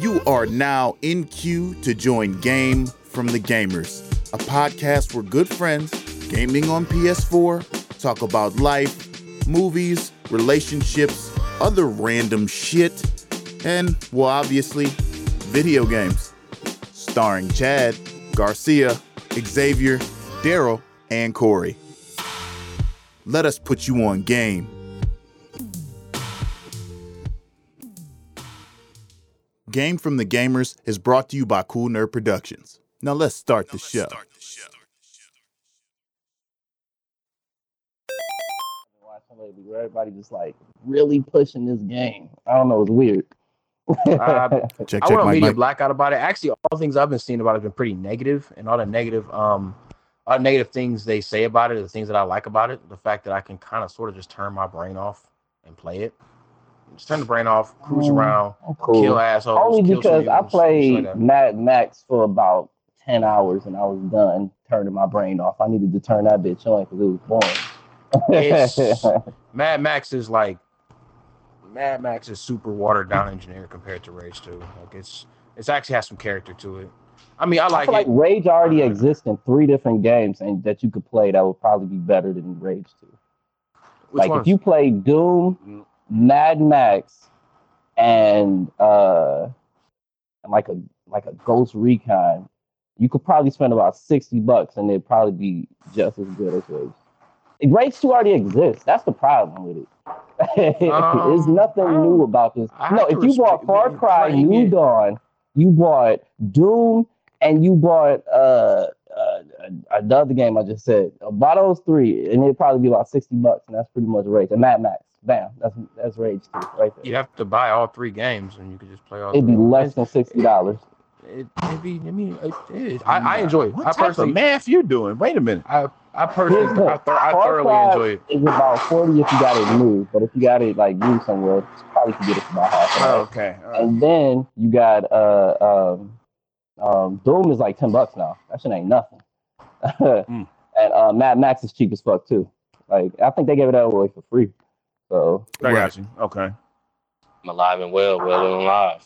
You are now in queue to join Game from the Gamers, a podcast for good friends gaming on PS4, talk about life, movies, relationships, other random shit, and, well, obviously, video games. Starring Chad, Garcia, Xavier, Daryl, and Corey. Let us put you on game. Game from the Gamers is brought to you by Cool Nerd Productions. Now let's start the show. watching lately where everybody just like really pushing this game. I don't know, it's weird. Uh, Check, I check, want Mike, media Mike. blackout about it. Actually, all the things I've been seeing about it have been pretty negative, and all the negative, um, all the negative things they say about it, the things that I like about it, the fact that I can kind of sort of just turn my brain off and play it. Just turn the brain off, cruise Mm, around, cool. kill assholes. Only kill because I played like. Mad Max for about ten hours and I was done turning my brain off. I needed to turn that bitch on because it was It's- boring. Mad Max is like Mad Max is super watered down engineer compared to Rage 2. Like it's it's actually has some character to it. I mean, I I like feel like it. Rage already exists in three different games and that you could play that would probably be better than Rage 2. Which like ones? if you play Doom, Mad Max, and uh and like a like a Ghost Recon, you could probably spend about sixty bucks and it'd probably be just as good as Rage. Rage 2 already exists. That's the problem with it. There's Um, nothing new about this. I No, if you bought Far Cry New it- Dawn, you bought Doom, and you bought uh, uh another game I just said. About those three, and it'd probably be about sixty bucks, and that's pretty much Rage. And Mad Max, bam, that's that's Rage too, right there. you have to buy all three games and you could just play all It'd be three. less than sixty dollars. It, it'd be, I mean, it is. I, I enjoy it. What I type personally, of math you doing? Wait a minute. I, I personally, I, thor- I thoroughly Cry it. it. Is about forty if you got it new, but if you got it like new somewhere, you probably could get it for about half. of that. Oh, okay. all right. And then you got uh um um Doom is like ten bucks now. That shit ain't nothing. Mm. And uh Mad Max is cheap as fuck too. Like I think they gave it away for free. So I got you. Okay. I'm alive and well, well and alive.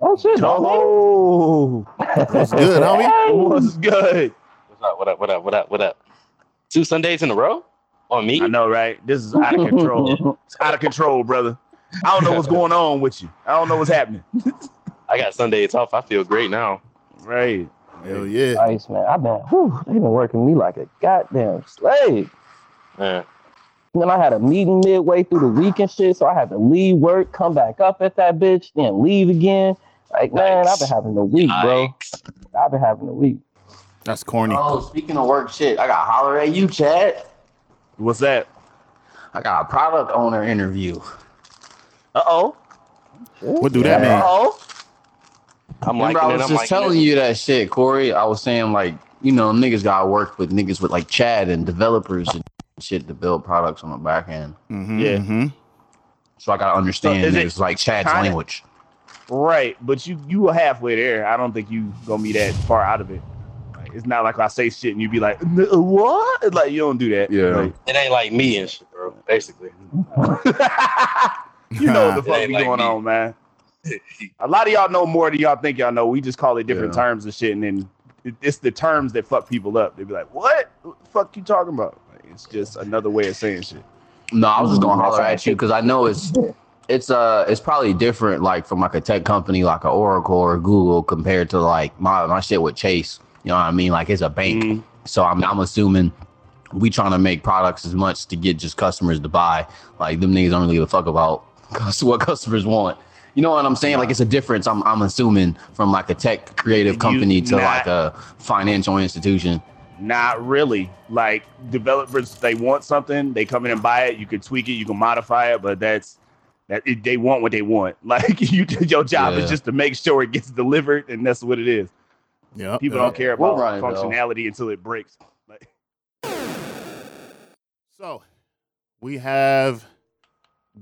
oh shit, Oh, What's good, homie? what's good? What's up? What up? What up? What up? What up? Two Sundays in a row on me? I know, right? This is out of control. It's out of control, brother. I don't know what's going on with you. I don't know what's happening. I got Sundays off. I feel great now. Right. Hell yeah. Nice man. I've been whew, they been working me like a goddamn slave. Man, And then I had a meeting midway through the week and shit, so I had to leave work, come back up at that bitch, then leave again. Like, man, I've been having a week, bro. Yikes. I've been having a week. That's corny. Oh, speaking of work shit, I got to holler at you, Chad. What's that? I got a product owner interview. Uh oh. What do that mean? Uh mean? oh. I'm Remember, liking I it. was I'm just telling it. you that shit, Corey. I was saying like, you know, niggas gotta work with niggas with like Chad and developers and shit to build products on the back end. Mm-hmm, Yeah. hmm So I gotta understand So is it like Chad's kinda- language. Right, but you you were halfway there. I don't think you gonna be that far out of it. Like, it's not like I say shit and you be like, uh, what? Like you don't do that. Yeah. Like, It ain't like me and shit, bro. Basically. you know what the fuck ain't be like going me. on, man. A lot of y'all know more than y'all think y'all know. We just call it different Yeah. terms and shit, and then it's the terms that fuck people up. They be like, "What? What the fuck you talking about?" It's just another way of saying shit. No, I was just gonna holler at you because I know it's it's uh it's probably different like from like a tech company like a Oracle or Google compared to like my my shit with Chase. You know what I mean? Like it's a bank. Mhm. So I'm I'm assuming we trying to make products as much to get just customers to buy. Like them niggas don't really give a fuck about what customers want. You know what I'm saying? Like it's a difference. I'm I'm assuming from like a tech creative You company to not- like a financial institution. Not really. Like developers, they want something, they come in and buy it. You can tweak it, you can modify it, but that's that it, they want what they want. Like you, your job Yeah. is just to make sure it gets delivered, and that's what it is. Yep. People yep. don't care about run it, though. functionality until it breaks. Like, So we have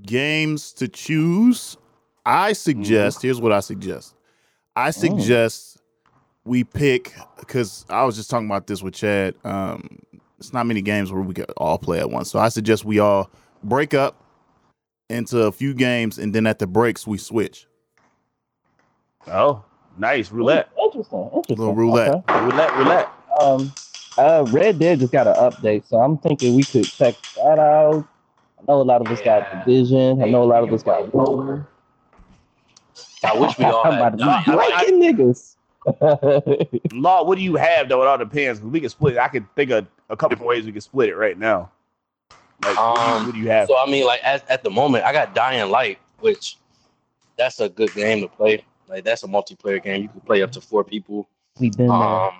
games to choose. I mm-hmm. suggest, here's what I suggest. I mm. suggest we pick because I was just talking about this with Chad. Um, it's not many games where we could all play at once. So I suggest we all break up into a few games and then at the breaks we switch. Oh, nice roulette. Interesting. Interesting. Little roulette. Okay. Roulette, roulette. Um, uh, Red Dead just got an update, so I'm thinking we could check that out. I know a lot of us got Division. I know a lot of us got Roller. I wish we all had. I'm had. about to No, I- be I- breaking niggas. Law, what do you have though? It all depends. 'cause we can split. I can think of a couple different ways we can split it right now. Like, what, do you, Um, what do you have? So I mean, like at, at the moment, I got Dying Light, which that's a good game to play. Like that's a multiplayer game. You can play up to four people. We've been there. Um,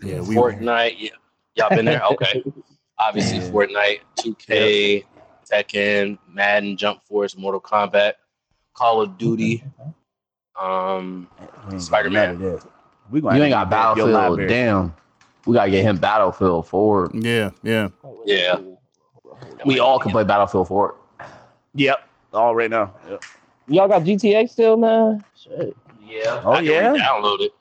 Yeah, we Fortnite, yeah, y'all been there. Okay, obviously Yeah. Fortnite, 2K, Tekken, Madden, Jump Force, Mortal Kombat, Call of Duty. Um, Spider-Man. We You ain't got Battlefield. Damn. We gotta get him Battlefield Forward. Yeah, yeah. yeah, We all can play Battlefield Forward. Yep. All right now. Yep. Y'all got GTA still, man? Shit. yeah. Oh, I can yeah? re-download it.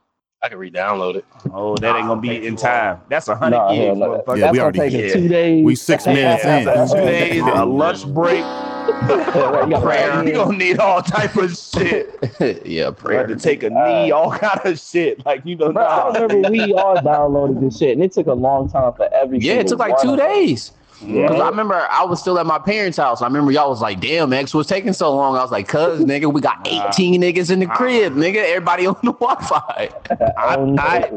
I can re-download it. Oh, that ain't gonna be in time. That's a hundred Nah, gigs. hell no. motherfucker. Yeah, That's we already- take yeah. two days. We six minutes in. two days, a lunch break. Right, you got Prayer. You gonna need all type of shit. yeah, Had prayer. to take a knee, all kind of shit. Like you don't Bro, I know. remember we all downloaded this shit, and it took a long time for every. Yeah, it took like two of us. days. Yeah. Cause I remember I was still at my parents' house. I remember y'all was like, "Damn, X was taking so long." I was like, "Cuz nigga, we got 18 niggas in the crib, nigga. Everybody on the Wi-Fi." I, On I.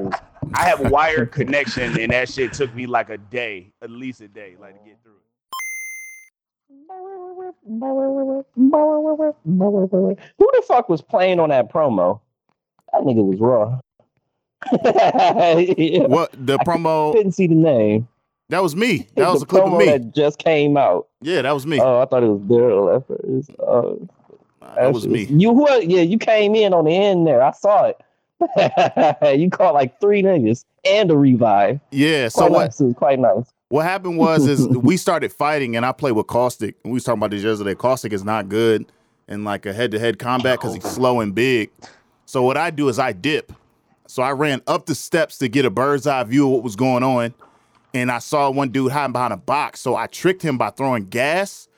I have wired connection, and that shit took me like a day, at least a day, like to get through. Who the fuck was playing on that promo? That nigga was raw. yeah. What the promo? Didn't see the name. That was me. That was a clip of me. that just came out. Yeah, that was me. Oh, I thought it was Daryl at first. Oh, That was me. You who? Yeah, you came in on the end there. I saw it. you caught like three niggas and a revive. Yeah. So Quite what? nice. It was quite nice. What happened was is we started fighting, and I played with Caustic. We was talking about this yesterday. Caustic is not good in like a head-to-head combat because he's oh. slow and big. So what I do is I dip. So I ran up the steps to get a bird's eye view of what was going on, and I saw one dude hiding behind a box. So I tricked him by throwing gas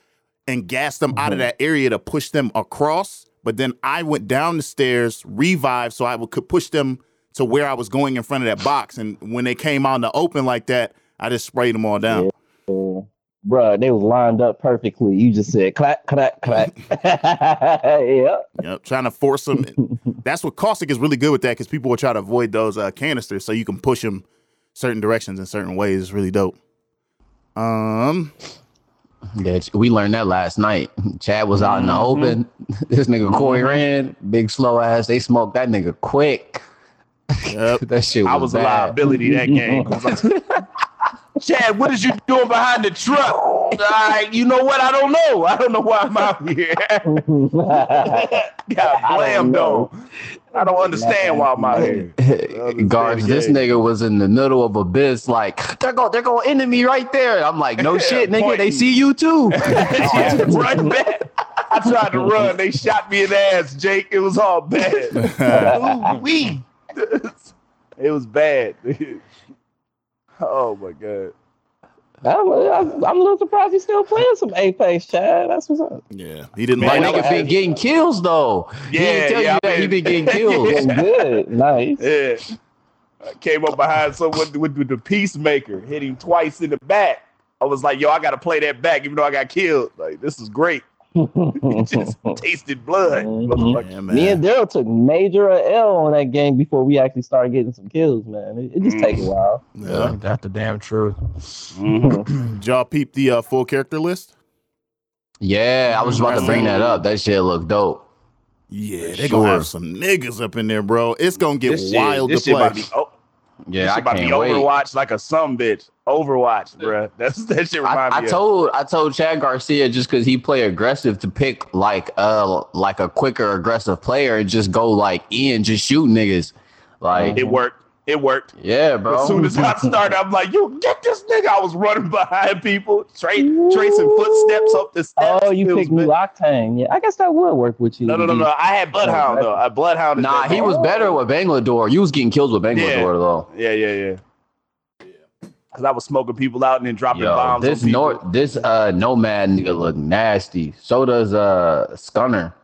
and gassed them out of mm-hmm. that area to push them across. But then I went down the stairs, revived, so I would, could push them to where I was going in front of that box. And when they came out in the open like that, I just sprayed them all down. Uh, bruh, they was lined up perfectly. You just said clack, clack, clack. yeah. Yep, trying to force them. That's what caustic is really good with that because people will try to avoid those uh, canisters, so you can push them certain directions in certain ways. It's really dope. Um, Yeah, we learned that last night. Chad was out in the Mhm. open. This nigga Corey ran, big slow ass. They smoked that nigga quick. yep. that shit was, I was a liability that game. Chad, what is you doing behind the truck? I, you know what? I don't know. I don't know why I'm out here. Got I don't blammed know. on. I don't understand why I'm out here. Guards, this nigga was in the middle of abyss, like they're going, they're going enemy right there. I'm like, no shit, nigga, they see you too. run back. I tried to run. They shot me in the ass, Jake. It was all bad. Ooh, wee. it was bad. Oh my god. I'm, I'm, I'm a little surprised he's still playing some Apex, Chad. That's what's up. Yeah, he didn't My like Man, nigga been getting kills though. Yeah, he Yeah, didn't tell yeah, you I that he been getting kills. Doing good. Nice. Yeah. I came up behind someone with, with the peacemaker, hit him twice in the back. I was like, yo, I gotta play that back, even though I got killed. Like, this is great. Just tasted blood. Mhm. Yeah. Me and Daryl took major L on that game before we actually started getting some kills, man. It, it just Mm. take a while. yeah. That's the damn truth. Did y'all peep the uh, full character list? Yeah, I was about to bring that up. That shit look dope. Yeah, they gonna have some niggas up in there, bro. It's gonna get This shit, wild this to shit play. about to be, oh, Yeah, this I shit about to can't be wait. Overwatch like a some bitch. Overwatch, bruh. That's that shit I, remind I me of. told I told Chad Garcia just because he play aggressive to pick like uh like a quicker aggressive player and just go like in just shoot niggas like It worked. It worked. yeah bro As soon as I started, I'm like, "You get this nigga!" I was running behind people, tra- tracing footsteps up the steps. Oh, you picked. Octane. Yeah, I guess that would work with you. No, no, no, no. I had Bloodhound though. I Bloodhound. nah he was better with Bangalore you was getting killed with Bangalore Yeah. though Yeah, yeah, yeah. Because I was smoking people out and then dropping Yo, bombs. this on people. Nor- this uh nomad nigga look nasty so does uh Scunner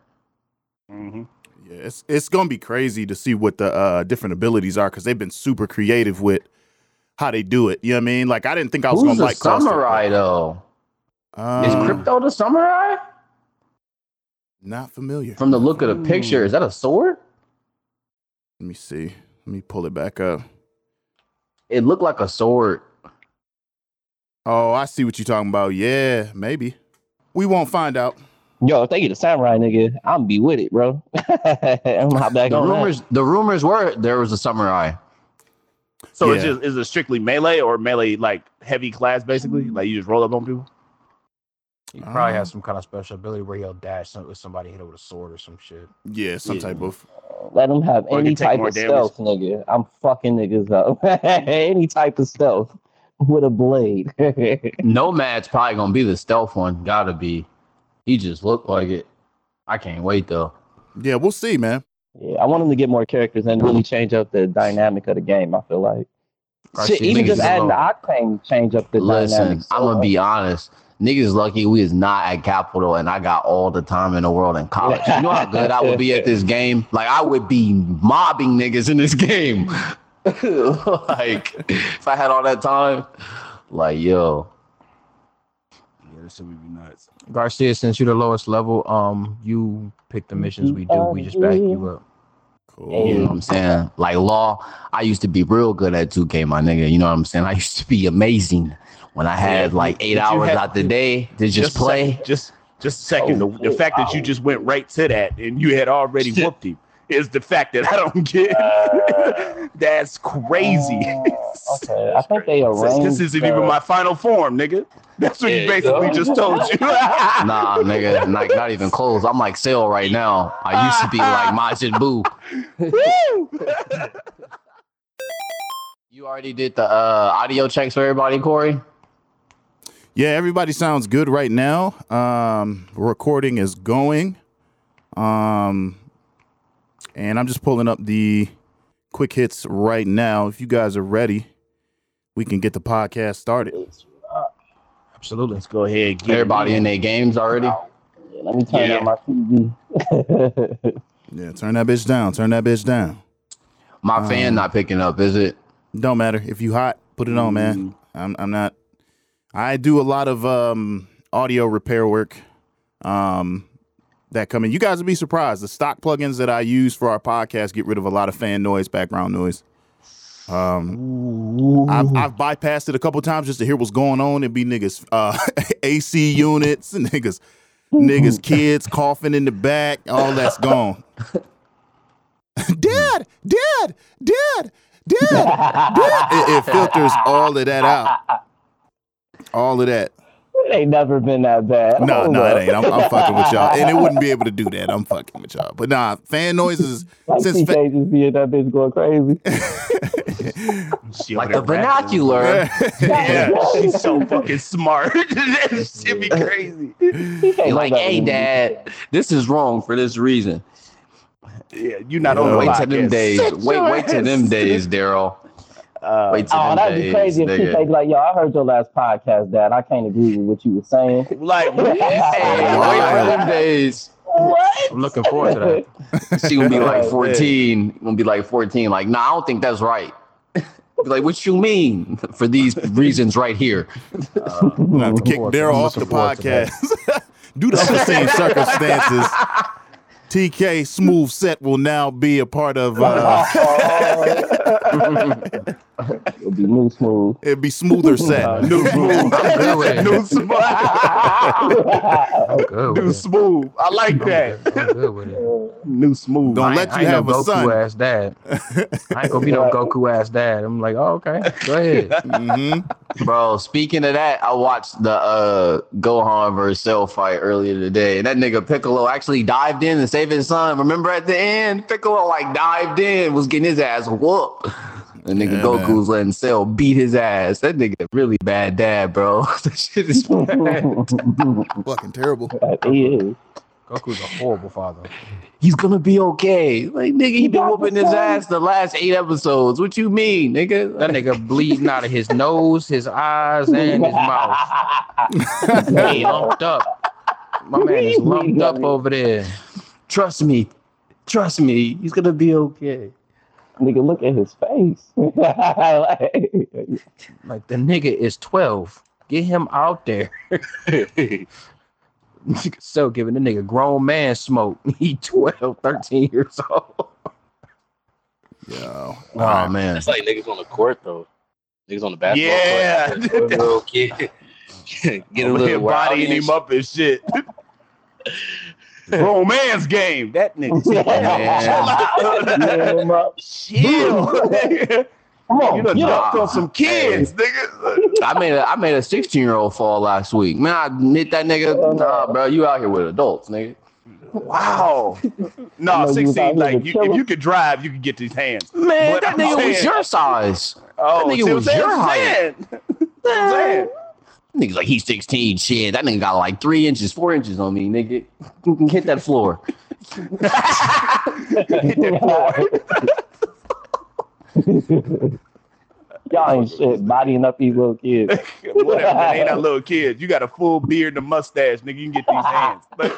Mhm. Yeah, it's it's gonna be crazy to see what the uh, different abilities are because they've been super creative with how they do it. You know what I mean? Like I didn't think I was Who's gonna like samurai though? but- Is Um, Crypto the samurai? not familiar? From the look of the picture, is that a sword? Let me see. Let me pull it back up. It looked like a sword. Oh, I see what you're talking about. Yeah, maybe. We won't find out. Yo, if they get a samurai nigga, I'm be with it, bro. I'm hop back The on that. rumors, the rumors were there was a samurai. So it's just is it strictly melee or melee like heavy class basically? Like you just roll up on people? He probably Ah. has some kind of special ability where he'll dash some, with somebody hit it with a sword or some shit. Yeah, some Yeah. type of. Let them have Or any type of damage. stealth, nigga. I'm fucking niggas up. any type of stealth with a blade. Nomad's probably gonna be the stealth one. Gotta be. He just looked like it. I can't wait though. Yeah, we'll see, man. yeah, I want him to get more characters and really change up the dynamic of the game. I feel like. Shit, even just is adding the octane change up the Listen, dynamic. I'm gonna be honest. Niggas lucky we is not at Capital and I got all the time in the world in college. You know how good I would be at this game? Like I would be mobbing niggas in this game. like if I had all that time, like yo. Yeah, this shit would be nuts. Garcia, since you're the lowest level, um, you pick the missions we do. We just back you up. Cool. You know what I'm saying? Like law, I used to be real good at 2K, my nigga. You know what I'm saying? I used to be amazing when I had Yeah, like eight you hours had- out the day to just, a play. second, just just a second. Oh, the, the fact that you just went right to that and you had already whooped him is the fact that I don't get. That's crazy. Uh, okay, I think they arranged. this isn't even uh, my final form, nigga. That's what Yeah, you you basically just told you. Nah, nigga, like not even close. I'm like Cell right now. I used to be like Majin Buu. You already did the uh, audio checks for everybody, Corey. Yeah, everybody sounds good right now. Um, recording is going. Um, and I'm just pulling up the quick hits right now. If you guys are ready, we can get the podcast started. Absolutely. Let's go ahead. Get Everybody in their games already. Let me turn Yeah. on my TV. Yeah, turn that bitch down. Turn that bitch down. My fan Um, not picking up, is it? Don't matter if you hot, put it on, man. I'm I'm not. I do a lot of um audio repair work. Um, that come in. You guys will be surprised. The stock plugins that I use for our podcast get rid of a lot of fan noise, background noise. Um, I've, I've bypassed it a couple times just to hear what's going on. It'd be niggas uh, AC units, niggas, niggas, kids coughing in the back. All that's gone. dad, dad, dad, dad, dad. It, it filters all of that out. All of that. It ain't never been that bad. No, Hold no, up. it ain't. I'm, I'm fucking with y'all, and it wouldn't be able to do that. I'm fucking with y'all. But nah, fan noises. Like Since fa- TK just be in that bitch going crazy. She Like the there rapping. vernacular. Yeah, she's so fucking smart. that shit be crazy. He You're like, hey, than dad, this is wrong for this reason. Yeah, you not Yeah. on the Wait to them days. Wait, wait to them days, Daryl. Uh, Wait Oh, that'd be days, crazy if nigga. TK be like, yo, I heard your last podcast, Dad. I can't agree with what you were saying. like Hey, wait for them days. What? I'm looking forward to that. She gonna be like 14. Gonna be like 14. Like, nah, I don't think that's right. Be like, what you mean? For these reasons right here. I'm gonna have to kick forward to- Daryl off the looking forward to that. podcast. Due to unforeseen circumstances, TK Smooth Set will now be a part of. Uh, It'll be new smooth. it'd be Smoother Set. new smooth. I'm good with it. new smooth. I'm good new it. smooth. I like that. I'm good with it. New smooth. Don't let ain't- I you ain't have no a Goku son. ass dad. I ain't gonna be no Goku ass dad. I'm like, oh, okay, go ahead. Mm-hmm. Bro, speaking of that, I watched the uh Gohan versus Cell fight earlier today, and that nigga Piccolo actually dived in and saved his son. Remember at the end, Piccolo like dived in, was getting his ass whooped. And nigga Yeah, Goku was letting Cell beat his ass. That nigga really bad dad, bro. that shit is. Fucking terrible. he is. Goku's a horrible father. He's gonna be okay. Like nigga, he been whooping his ass the last eight episodes. What you mean, nigga? That nigga bleeding out of his nose, his eyes, and his mouth. He lumped up. My man is lumped up over there. Trust me, Trust me, he's gonna be okay. Nigga, look at his face. Like, Like the nigga is 12. Get him out there. so giving the nigga grown man smoke. He 12, 13 years old. Yo. Oh man. That's like niggas on the court though. Niggas on the basketball Yeah. court. With a little kid. Get a Over here little wild bodying and him up and shit. Grown man's game. That nigga. Yeah, bro. Chill. Come on, you done get up. on some kids, nigga. I made a I made a 16 year old fall last week. Man, I hit that nigga. Nah, bro, you out here with adults, nigga. Wow. I No, know you 16, like you, if you could drive, you could get these hands. Man, But that I'm nigga was your size. Oh, that nigga was your saying? height. I'm saying. Nigga's like he's 16. Shit, that nigga got like three inches, four inches on me, nigga. You can hit that floor. Hit that floor. Y'all ain't shit, bodying up these little kids. Whatever, man. They not little kids. You got a full beard and a mustache, nigga. You can get these hands. But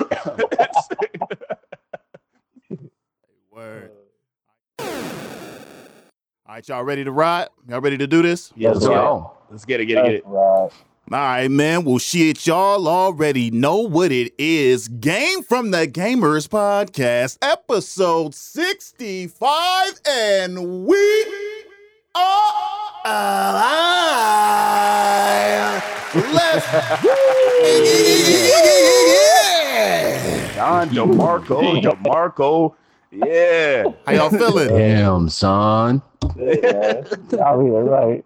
Word. All right, y'all ready to ride? Y'all ready to do this? yes, Let's go. Let's get it, get it, get it. Right. All right, man. Well, shit, y'all already know what it is. Game from the Gamers Podcast, episode 65, and we are alive. Let's yeah. John DeMarco, DeMarco. Yeah. How y'all feeling? Damn, son. Yeah, y'all here, right.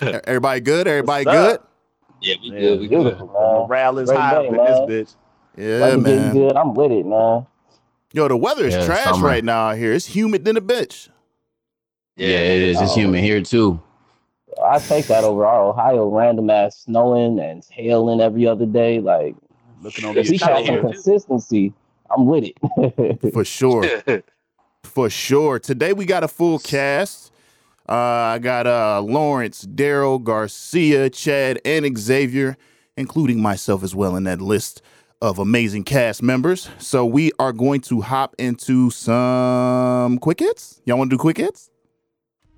Everybody good? Everybody What's good? up? Yeah, we Yeah, good. We good. Beautiful, The man. morale is Great high day, up in man. this bitch. Yeah, Weather man. good. I'm with it, man. Yo, the weather is Yeah, trash summer. right now out here. It's humid than a bitch. Yeah, it is. It's human here too. I take that over our Ohio random ass snowing and hailing every other day. Like, Looking over if we got some here, shoulder. too. consistency, I'm with it. For sure. For sure. Today we got a full cast. Uh, I got uh, Lawrence, Daryl, Garcia, Chad, and Xavier, including myself as well in that list of amazing cast members. So we are going to hop into some quick hits. Y'all want to do quick hits?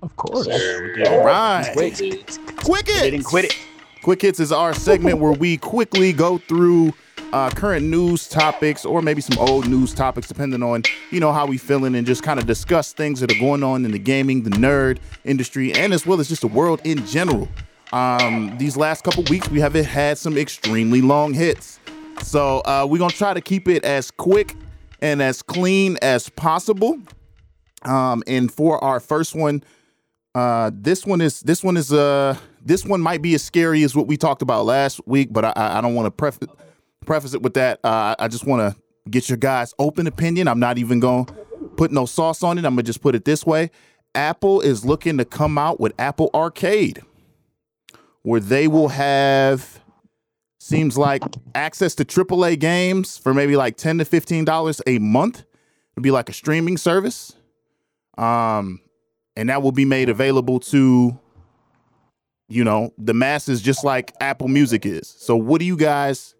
Of course. All right. Quick They didn't hits. quit it. Quick Hits is our segment where we quickly go through uh, current news topics or maybe some old news topics, depending on you know how we feeling, and just kind of discuss things that are going on in the gaming, the nerd industry, and as well as just the world in general. Um, these last couple weeks, we haven't had some extremely long hits, so uh, we're gonna try to keep it as quick and as clean as possible. Um, and for our first one, uh, this one is this one is uh this one might be as scary as what we talked about last week, but I I don't want to preface preface it with that. Uh, I just want to get your guys' open opinion. I'm not even going to put no sauce on it. I'm gonna just put it this way: Apple is looking to come out with Apple Arcade, where they will have seems like access to AAA games for maybe like ten to fifteen dollars a month. It'll be like a streaming service. Um, and that will be made available to you know the masses just like apple music is so what do you guys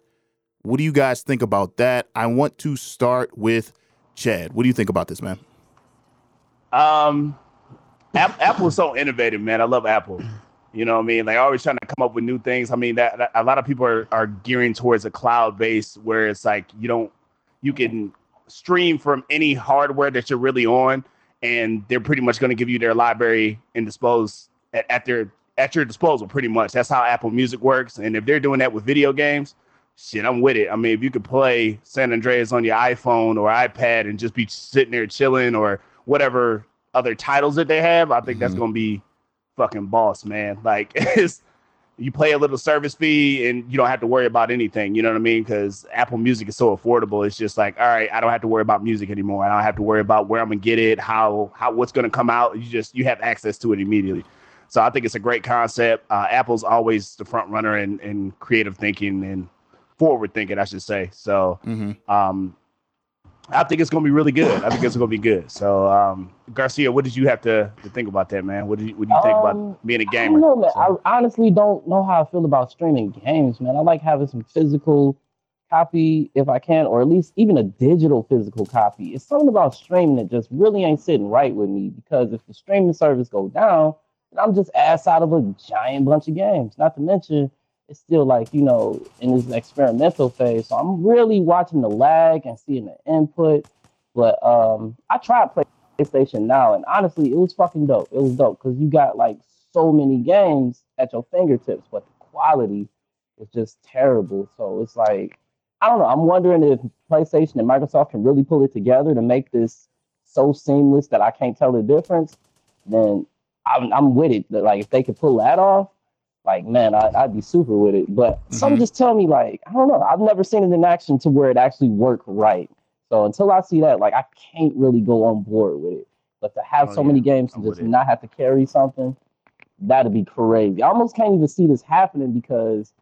what do you guys think about that i want to start with chad what do you think about this man Um, App- Apple is so innovative, man. I love Apple. You know what I mean? Like always trying to come up with new things. I mean, that, that- a lot of people are, are gearing towards a cloud base where it's like you don't you can stream from any hardware that you're really on, and they're pretty much going to give you their library and dispose at, at their at your disposal. Pretty much, that's how Apple Music works. And if they're doing that with video games, shit, I'm with it. I mean, if you could play San Andreas on your iPhone or iPad and just be sitting there chilling or whatever other titles that they have, I think that's Mhm. gonna be fucking boss, man. Like it's you pay a little service fee and you don't have to worry about anything. You know what I mean? Because Apple Music is so affordable. It's just like, all right, I don't have to worry about music anymore. I don't have to worry about where I'm gonna get it, how how what's gonna come out. You just you have access to it immediately. So I think it's a great concept. Uh, Apple's always the front runner in, in creative thinking and forward thinking, I should say. So mm-hmm. um, I think it's gonna be really good. I think it's gonna be good. So um, Garcia, what did you have to, to think about that, man? What do you what do you think Um, about being a gamer? don't know, man. So- I honestly don't know how I feel about streaming games, man. I like having some physical copy if I can, or at least even a digital physical copy. It's something about streaming that just really ain't sitting right with me because if the streaming service go down, then I'm just ass out of a giant bunch of games. Not to mention, it's still like you know in this experimental phase, so I'm really watching the lag and seeing the input. But um, I tried PlayStation Now, and honestly, it was fucking dope. It was dope because you got like so many games at your fingertips, but the quality is just terrible. So it's like I don't know. I'm wondering if PlayStation and Microsoft can really pull it together to make this so seamless that I can't tell the difference. Then I'm, I'm with it. Like if they could pull that off, like man, I, I'd be super with it. But some Mhm. just tell me like I don't know. I've never seen it in action to where it actually worked right. So until I see that, like I can't really go on board with it. But to have Oh, so many games and just not have to carry something, that'd be crazy. I almost can't even see this happening because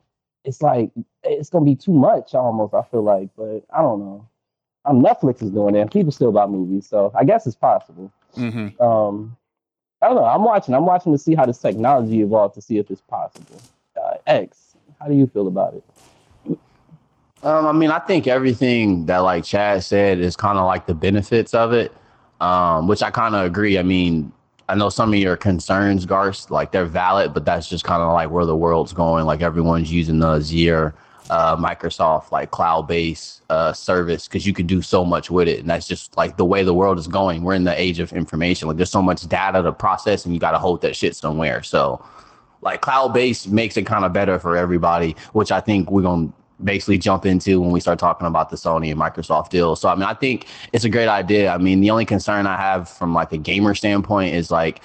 it's like it's gonna be too much almost. I feel like, but I don't know. Um, Netflix is doing it, and people still buy movies, so I guess it's possible. Mm-hmm. Um, I don't know. I'm watching. I'm watching to see how this technology evolves to see if it's possible. Uh, X, how do you feel about it? Um, I mean, I think everything that like Chad said is kind of like the benefits of it, um, which I kind of agree. I mean, I know some of your concerns, Garst, like they're valid, but that's just kind of like where the world's going. Like everyone's using the Azure, uh, Microsoft, like cloud-based uh, service because you could do so much with it, and that's just like the way the world is going. We're in the age of information. Like there's so much data to process, and you got to hold that shit somewhere. So like cloud based makes it kind of better for everybody, which I think we're gonna basically jump into when we start talking about the Sony and Microsoft deal. So I mean, I think it's a great idea. I mean, the only concern I have from like a gamer standpoint is like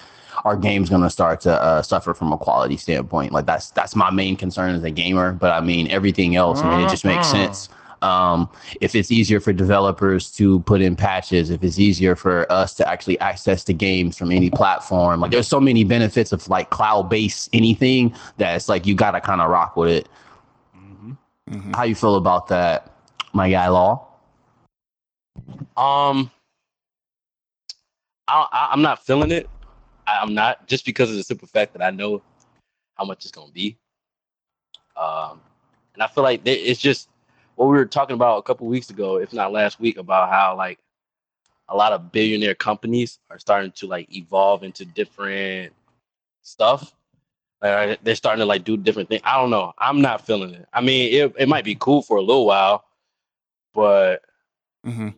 our game's gonna start to uh, suffer from a quality standpoint. Like that's that's my main concern as a gamer. But I mean, everything else, I mean, it just makes Mhm. sense. Um, if it's easier for developers to put in patches, if it's easier for us to actually access the games from any platform, like there's so many benefits of like cloud-based anything that it's like you gotta kind of rock with it. Mhm. Mm-hmm. How you feel about that, my guy Law? Um, I, I, I'm not feeling it. I'm not just because of the simple fact that I know how much it's gonna be. Um, and I feel like there- it's just what we were talking about a couple weeks ago, if not last week, about how like a lot of billionaire companies are starting to like evolve into different stuff. Like they're starting to like do different things. I don't know. I'm not feeling it. I mean, it, it might be cool for a little while, but Mm-hmm.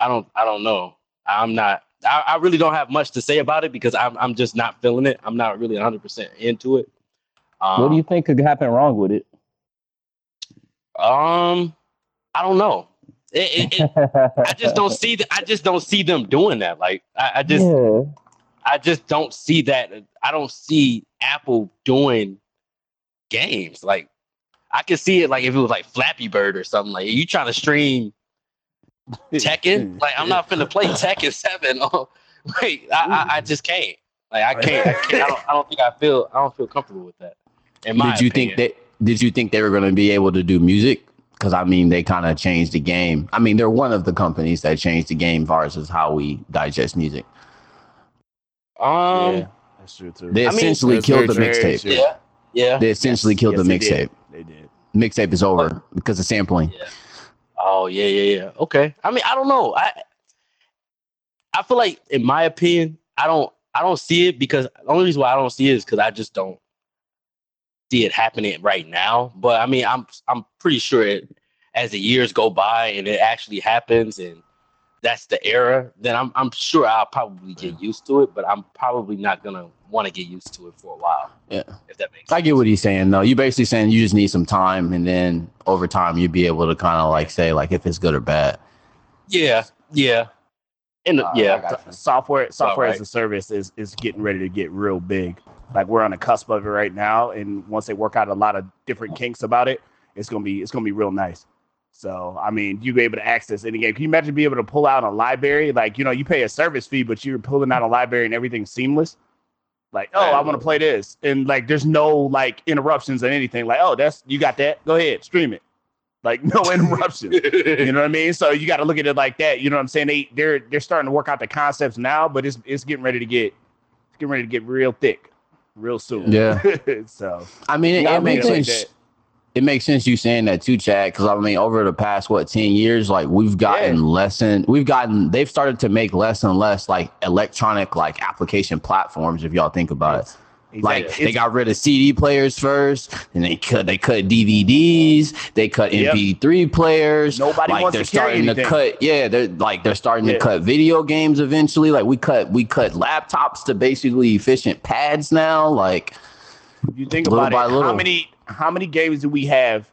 I don't I don't know. I'm not I, I really don't have much to say about it because I'm I'm just not feeling it. I'm not really 100 percent into it. Um, what do you think could happen wrong with it? um I don't know. It, it, it, I just don't see I just don't see them doing that. Like I, I just yeah. I just don't see that. I don't see Apple doing games. Like I could see it like if it was like Flappy Bird or something. Like you trying to stream Tekken? Like I'm not finna play Tekken Seven. Oh, wait, I, I I just can't. Like I can't. I, can't I, don't, I don't think I feel. I don't feel comfortable with that. Did you opinion. think that? Did you think they were going to be able to do music? Because I mean, they kind of changed the game. I mean, they're one of the companies that changed the game as far as how we digest music. Um. yeah, that's true too. They I mean- essentially That's killed the mixtape. Yeah. Yeah. They essentially killed Yes, the mixtape. They did. Mixtape is over because of sampling. Oh yeah, yeah, yeah. Okay. I mean, I don't know. I I feel like, in my opinion, I don't I don't see it because the only reason why I don't see it is because I just don't see it happening right now. But I mean, I'm I'm pretty sure it as the years go by and it actually happens and that's the era, then I'm I'm sure I'll probably get used to it, but I'm probably not gonna want to get used to it for a while. Yeah. If that makes sense. I get what he's saying though. You're basically saying you just need some time, and then over time you'd be able to kind of like say like if it's good or bad. Yeah, yeah. And Uh, yeah. I got you. software software right. as a service is is getting ready to get real big. Like we're on the cusp of it right now, and once they work out a lot of different kinks about it, it's gonna be it's gonna be real nice. So I mean, you be able to access any game. Can you imagine being able to pull out a library? Like you know, you pay a service fee, but you're pulling out a library and everything's seamless. Like, oh, I want to play this, and like, there's no like interruptions or anything. Like, oh, that's you got that. Go ahead, stream it. Like, no interruptions. You know what I mean? So you got to look at it like that. You know what I'm saying? They they're they're starting to work out the concepts now, but it's it's getting ready to get it's getting ready to get real thick, real soon. Yeah. so I mean, it, Yeah, I it makes think sense. It makes sense you saying that too, Chad. Because I mean, over the past what ten years, like we've gotten Yeah. less and we've gotten they've started to make less and less like electronic like application platforms. If y'all think about it, like Exactly. they got rid of CD players first, and they cut they cut DVDs, they cut Yep. MP3 players. Nobody like wants they're to carry starting to anything. cut. Yeah, they're like they're starting Yeah. to cut video games eventually. Like we cut we cut laptops to basically efficient pads now. Like you think about it, how many how many games do we have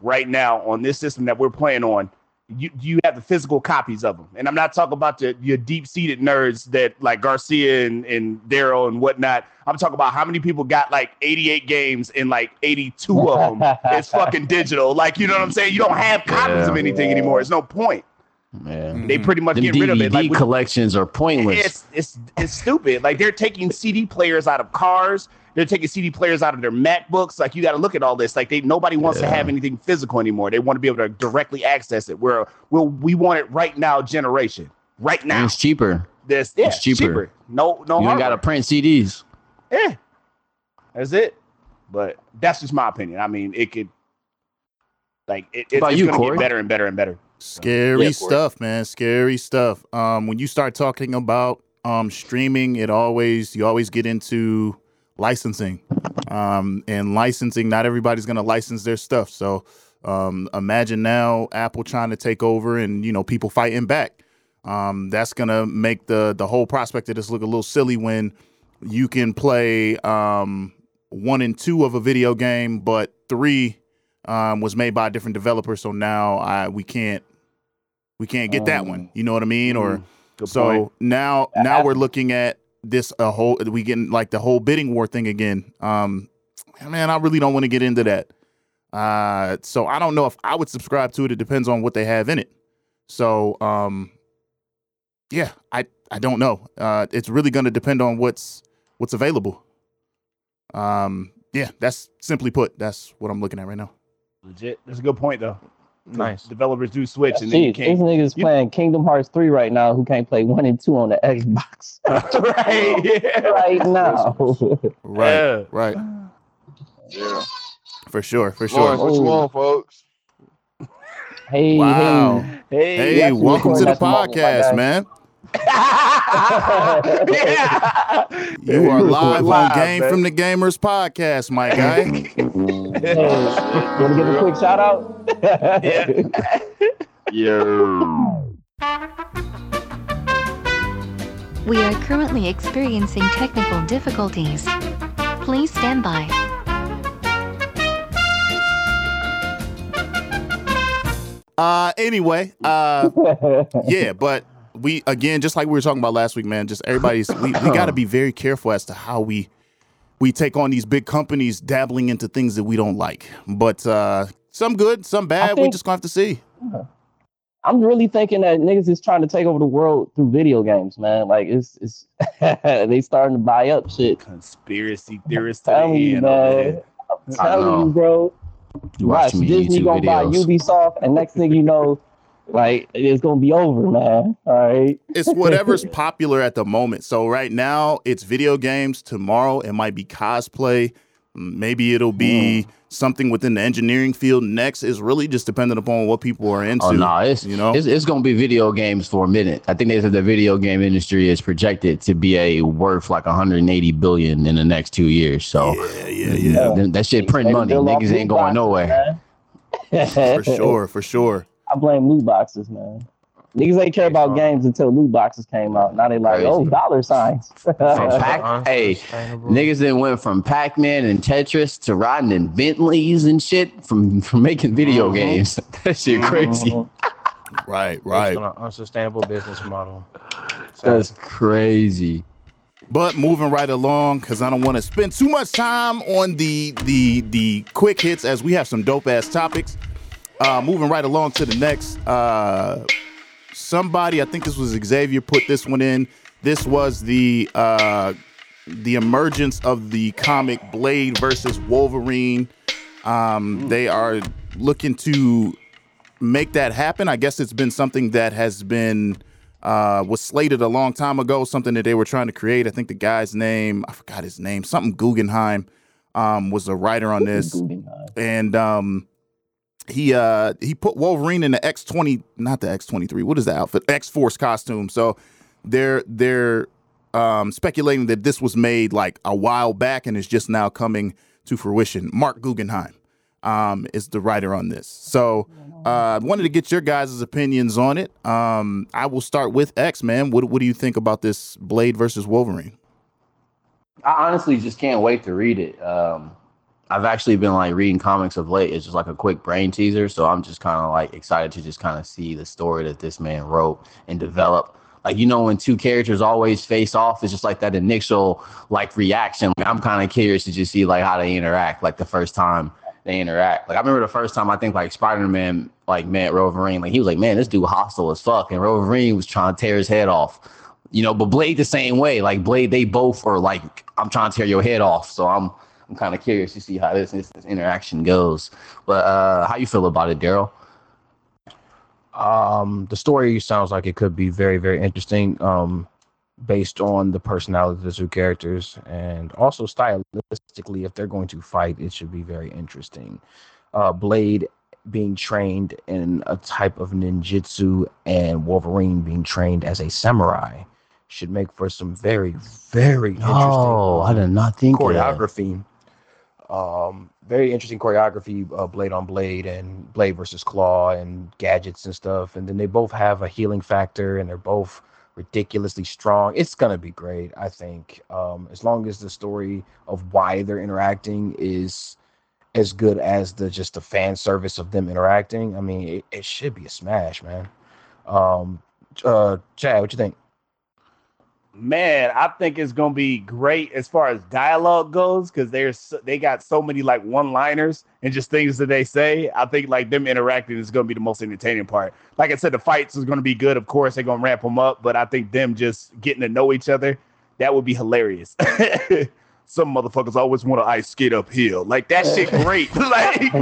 right now on this system that we're playing on? You you have the physical copies of them, and I'm not talking about the your deep seated nerds that like Garcia and and Daryl and whatnot. I'm talking about how many people got like 88 games and like 82 of them. it's fucking digital. Like you know what I'm saying? You don't have copies of anything anymore. It's no point. man, They pretty much them get rid of it. DVD Like with- collections are pointless. it's it's it's stupid. Like they're taking CD players out of cars. They're taking CD players out of their MacBooks. Like you got to look at all this. Like they nobody wants to have anything physical anymore. They want to be able to directly access it. Where we'll, we want it right now generation. Right And now. it's cheaper. This yeah, it's cheaper. No no you ain't got to print CDs. Yeah. That's it. But that's just my opinion. I mean, it could like it, it's, it's you, gonna Corey? get better and better and better. Scary Yeah, stuff, man. Scary stuff. Um, when you start talking about um streaming, it always you always get into licensing. Um, and licensing, not everybody's gonna license their stuff. So um, imagine now Apple trying to take over and you know people fighting back. Um, that's gonna make the the whole prospect of this look a little silly when you can play um one and two of a video game, but three um was made by a different developer. So now I we can't we can't get that one. You know what I mean? Or Mm, Good so point. now now we're looking at this a whole we getting like the whole bidding war thing again. Um man, I really don't want to get into that. Uh so I don't know if I would subscribe to it. It depends on what they have in it. So um yeah, I I don't know. Uh it's really going to depend on what's what's available. Um yeah, that's simply put, that's what I'm looking at right now. Legit. That's a good point though. Nice. Developers do switch and then you Shit, these can't niggas you- playing Kingdom Hearts 3 right now who can't play 1 and 2 on the Xbox right. Yeah. right now. Right. Yeah. Right. Yeah. For sure, for Lawrence, sure. what you want, folks? hey, Wow. hey. Hey. Hey, welcome to the at the moment, my podcast, man. yeah. You are We're live on Game man. from the Gamers podcast, my guy. Hey, want to give a quick shout out? Yeah. We are currently experiencing technical difficulties. Please stand by. Uh, anyway, uh, yeah, but we again, just like we were talking about last week, man. Just everybody's we, we got to be very careful as to how we we take on these big companies dabbling into things that we don't like. But uh, some good, some bad. we think- just gonna have to see. I'm really thinking that niggas is trying to take over the world through video games, man. Like it's it's they starting to buy up shit. Conspiracy theorists to Telling the you, end. man. I'm telling you, bro. You Watch watching me Disney YouTube gonna buy videos. Ubisoft, and next thing you know, like it's gonna be over, man. All right. It's whatever's popular at the moment. So right now, it's video games. Tomorrow, it might be cosplay. Maybe it'll be hmm. something within the engineering field. Next is really just dependent upon what people are into. Oh no, it's you know? it's, it's gonna be video games for a minute. I think they said the video game industry is projected to be a worth like 180 billion in the next two years. So yeah, yeah, yeah. th- that shit print money. Niggas ain't going boxes, nowhere. for sure, for sure. I blame loot boxes, man. Niggas ain't care about games until loot boxes came out. Now they like, Crazy. oh, dollar signs. From Pac- hey, niggas then went from Pac-Man and Tetris to riding in Bentleys and shit from from making video Mhm. games. that shit crazy. Mhm. Right, right. on an unsustainable business model. That's crazy. But moving right along, because I don't want to spend too much time on the the the quick hits as we have some dope ass topics. Uh, moving right along to the next. Uh, somebody, I think this was Xavier, put this one in. This was the uh, the emergence of the comic Blade versus Wolverine. Um, they are looking to make that happen. I guess it's been something that has been uh, was slated a long time ago. Something that they were trying to create. I think the guy's name I forgot his name. Something Guggenheim. um, was a writer on this, and um, he uh, he put Wolverine in the X twenty, not the X twenty three. What is the outfit? X Force costume. So they're they're um, speculating that this was made like a while back and is just now coming to fruition. Mark Guggenheim um, is the writer on this. So I uh, wanted to get your guys' opinions on it. Um, I will start with X, man. What, what do you think about this Blade versus Wolverine? I honestly just can't wait to read it. Um, I've actually been like reading comics of late. It's just like a quick brain teaser, so I'm just kind of like excited to just kind of see the story that this man wrote and develop. Like you know, when two characters always face off, it's just like that initial like reaction. Like, I'm kind of curious to just see like how they interact. Like the first time they interact. Like I remember the first time I think like Spider Man like met Wolverine. Like he was like, man, this dude hostile as fuck, and Wolverine was trying to tear his head off. You know, but Blade the same way. Like Blade, they both are like, I'm trying to tear your head off. So I'm I'm kind of curious to see how this, this this interaction goes. But uh how you feel about it, Daryl? Um, the story sounds like it could be very, very interesting. Um, based on the personality of the two characters, and also stylistically, if they're going to fight, it should be very interesting. Uh, Blade being trained in a type of ninjutsu, and Wolverine being trained as a samurai, should make for some very, very interesting. Oh, I did not think of that. choreography. Um, very interesting choreography, uh, blade on blade and blade versus claw and gadgets and stuff. And then they both have a healing factor and they're both ridiculously strong. It's gonna be great, I think. Um, as long as the story of why they're interacting is as good as the just the fan service of them interacting. I mean, it, it should be a smash, man. Um, uh, Chad, what you think? Man, I think it's gonna be great as far as dialogue goes because there's they got so many like one-liners and just things that they say. I think like them interacting is gonna be the most entertaining part. Like I said, the fights is gonna be good. Of course, they're gonna ramp them up, but I think them just getting to know each other that would be hilarious. Some motherfuckers always want to ice skate uphill. Like that shit great. like, like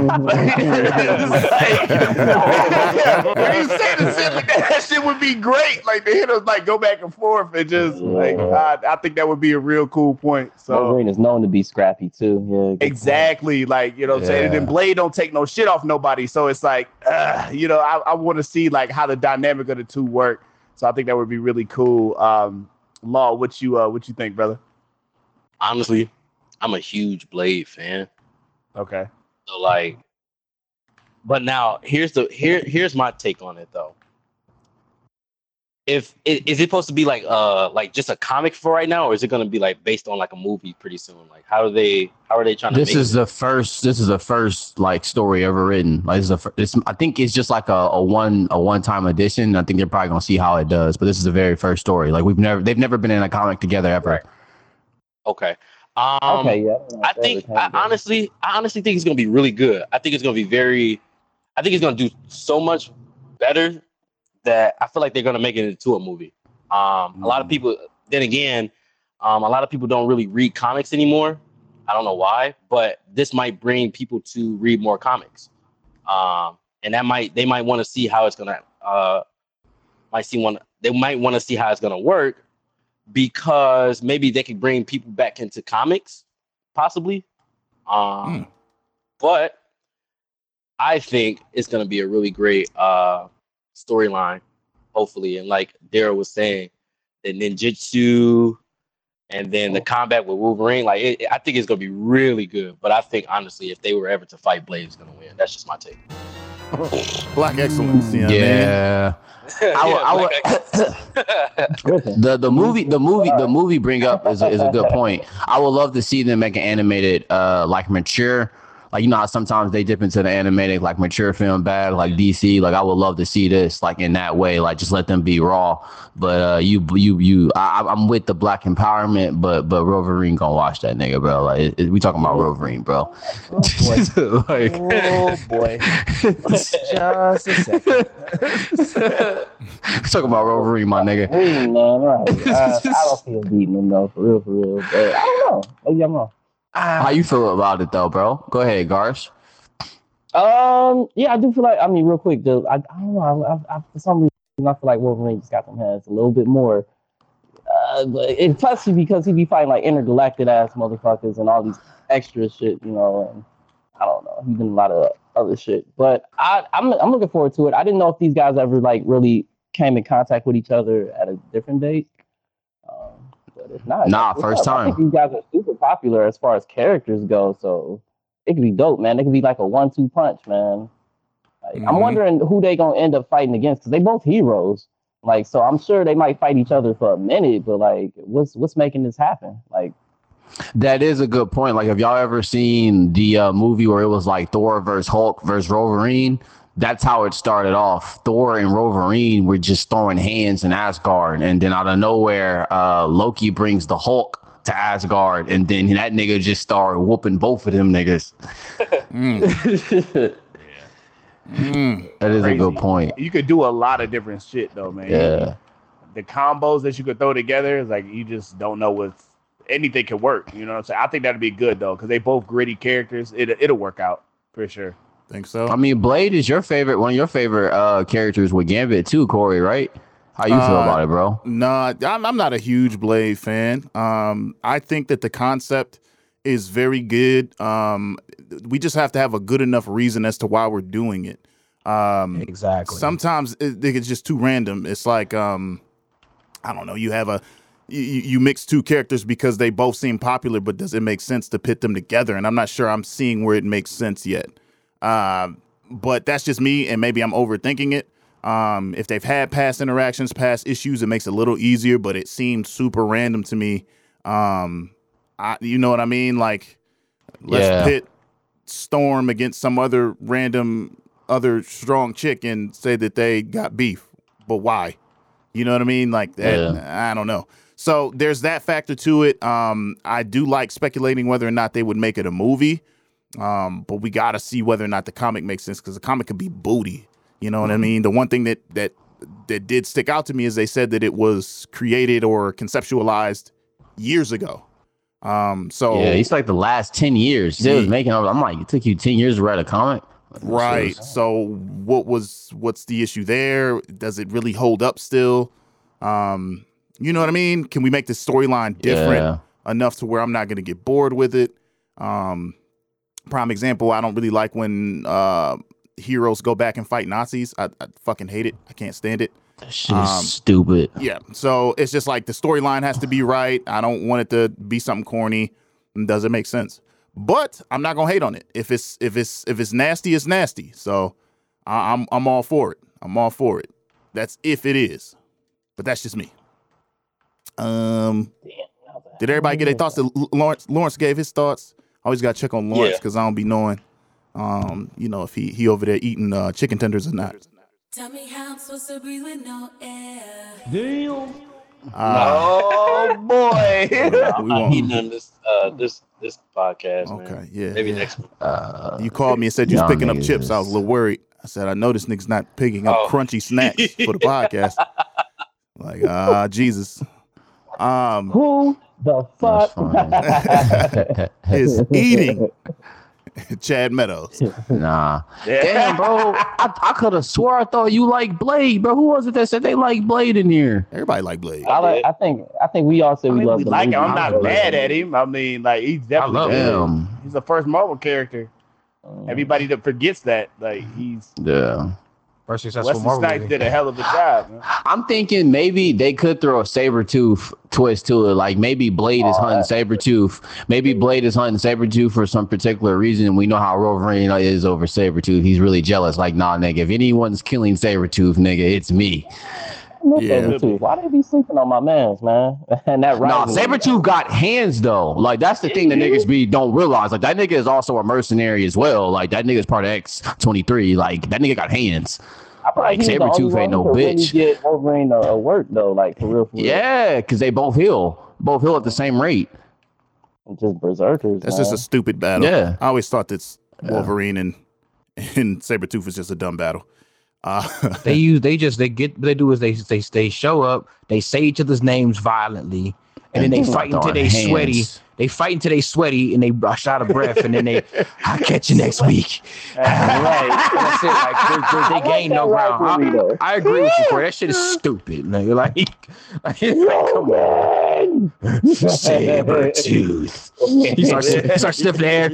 when you say the shit like that, that shit would be great. Like the hitters like go back and forth and just like I, I think that would be a real cool point. So Wolverine is known to be scrappy too. Yeah, good point. Exactly. Like, you know what I'm saying? And then Blade don't take no shit off nobody. So it's like, uh, you know, I, I want to see like how the dynamic of the two work. So I think that would be really cool. Um, Law, what you uh what you think, brother? Honestly, I'm a huge Blade fan. Okay. So like, but now here's the here here's my take on it though. If is it supposed to be like uh like just a comic for right now, or is it gonna be like based on like a movie pretty soon? Like how are they how are they trying to This is it? the first. This is the first like story ever written. Like this is a. fir- This, I think it's just like a, a one a one time edition. I think they're probably gonna see how it does. But this is the very first story. Like we've never they've never been in a comic together ever. Okay. Um, okay, yeah. I think I honestly, I honestly think it's gonna be really good. I think it's gonna be very, I think it's gonna do so much better that I feel like they're gonna make it into a movie. Um, a lot of people, then again, um, a lot of people don't really read comics anymore. I don't know why, but this might bring people to read more comics, um, and that might they might want to see how it's gonna uh, might see one they might want to see how it's gonna work because maybe they could bring people back into comics, possibly. Um, but I think it's gonna be a really great uh storyline, hopefully. And like Daryl was saying, the ninjutsu and then the combat with Wolverine, like it, I think it's gonna be really good. But I think honestly, if they were ever to fight, Blade is gonna win. That's just my take. Black excellence, yeah, man. Yeah. I would- I would- The the movie the movie the movie bring up is a, is a good point. I would love to see them make an animated uh like mature like you know how sometimes they dip into the animated like mature film bag like DC like I would love to see this like in that way like just let them be raw. But uh you you you I, I'm with the black empowerment but but Wolverine gonna watch that nigga bro like it, it- we talking about Wolverine bro. like Oh boy. Just a second. we talking about Wolverine my nigga. Wolverine, man, right. Uh, I don't feel beating him though, for real, for real. But I don't know. Maybe I'm wrong. How you feel about it though, bro? Go ahead, Garsh. Um, yeah, I do feel like. I mean, real quick, I, I don't know. I, I, for some reason, I feel like Wolverine just got them hands a little bit more. Uh, plus because he be fighting like intergalactic ass motherfuckers and all these extra shit, you know. And I don't know, he's been a lot of other shit. But I, I'm I'm looking forward to it. I didn't know if these guys ever like really came in contact with each other at a different date. If not, Nah, first up? I think time. these guys are super popular as far as characters go. So it could be dope, man. It could be like a one-two punch, man. Like, I'm Mhm. wondering who they gonna end up fighting against because they both heroes. Like, so I'm sure they might fight each other for a minute, but like, what's what's making this happen? Like, That is a good point. Like, have y'all ever seen the uh, movie where it was like Thor versus Hulk versus Wolverine? That's how it started off. Thor and Wolverine were just throwing hands in Asgard, and then out of nowhere, uh, Loki brings the Hulk to Asgard, and then that nigga just started whooping both of them niggas. Mm, mm. That is a good point. You could do a lot of different shit though, man. Yeah. The combos that you could throw together is like you just don't know what's anything can work. You know what I'm saying? I think that'd be good though, because they both gritty characters. It it'll work out for sure. Think so? I mean, Blade is your favorite, one of your favorite uh, characters with Gambit too, Corey, right? How you feel Uh, about it, bro? No, I'm, I'm not a huge Blade fan. Um, I think that the concept is very good. Um, we just have to have a good enough reason as to why we're doing it. Um, Exactly. sometimes it, it's just too random. It's like um, I don't know. You have a you, you you mix two characters because they both seem popular, but does it make sense to pit them together? And I'm not sure I'm seeing where it makes sense yet. Um, but that's just me, and maybe I'm overthinking it. Um, if they've had past interactions, past issues, it makes it a little easier. But it seemed super random to me. Um, I, you know what I mean? Like, let's Yeah. pit Storm against some other random other strong chick and say that they got beef. But why? You know what I mean? Like that. I don't know. So there's that factor to it. Um, I do like speculating whether or not they would make it a movie. Um, but we got to see whether or not the comic makes sense because the comic could be booty. You know what I mean? The one thing that that that did stick out to me is they said that it was created or conceptualized years ago. Um, so Yeah, it's like the last 10 years. They was Yeah. making I'm like, it took you 10 years to write a comic? Right. So what was what's the issue there? Does it really hold up still? Um, you know what I mean? Can we make the storyline different Yeah. enough to where I'm not going to get bored with it? Um, prime example, I don't really like when uh heroes go back and fight Nazis. I, I fucking hate it. I can't stand it. That shit is Um, stupid. Yeah. So it's just like the storyline has to be right. I don't want it to be something corny. Does it make sense? But I'm not gonna hate on it. If it's if it's if it's nasty, it's nasty. So I, I'm I'm all for it. I'm all for it. That's if it is. But that's just me. Um, did everybody get their thoughts? That Lawrence Lawrence gave his thoughts. I always got to check on Lawrence Yeah. because I don't be knowing, um, you know, if he he over there eating uh, chicken tenders or not. Tell me how I'm supposed to breathe with no air. Uh, Oh boy. we I'm not eating on this uh this this podcast, man. Okay, yeah. Maybe yeah. next one. Uh, You called me and said you was picking up niggas chips. I was a little worried. I said, I know this nigga's not picking up Oh. crunchy snacks for the podcast. Like, ah, Jesus. Um, who the fuck is eating Chad Meadows. nah. Damn, bro. I, I could have swore I thought you like Blade, bro. Who was it that said they like Blade in here? Everybody like Blade. I, like, I think I think we all said I we love we like him. I'm not mad at him. I mean, like he's definitely I love good. Damn. He's the first Marvel character. Mm. Everybody that forgets that, like he's Yeah. First successful Wesley Marvel Snipes movie. did a hell of a job. Man. I'm thinking maybe they could throw a Sabretooth twist to it. Like maybe Blade is oh, hunting Sabretooth. Maybe Blade is hunting Sabretooth for some particular reason. We know how Wolverine is over Sabretooth. He's really jealous. Like, nah, nigga, if anyone's killing saber tooth, nigga, it's me. Yeah. Yeah. Why they be sleeping on my man's man? and that right. Nah, rivalry. saber tooth got hands though. Like that's the thing that niggas be don't realize. Like that nigga is also a mercenary as well. Like that nigga is part of X twenty three. Like that nigga got hands. I feel like, like he's Sabretooth ain't no who really bitch. Get Wolverine to uh, work though, like for real. For real. Yeah, because they both heal. Both heal at the same rate. just berserkers. That's man. just a stupid battle. Yeah. I always thought that Wolverine and and Sabretooth was just a dumb battle. Uh, They use they just they get what they do is they they they show up, they say each other's names violently, and then they fight until they sweaty. They fight until they sweaty and they rush out of breath, and then they, I'll catch you next week. right. That's it. Like they, they, they gain like no ground. I. I agree with you, Corey. That shit is stupid. Nigga. Like, like, come on, Sabretooth. He starts, he starts sniffing the air.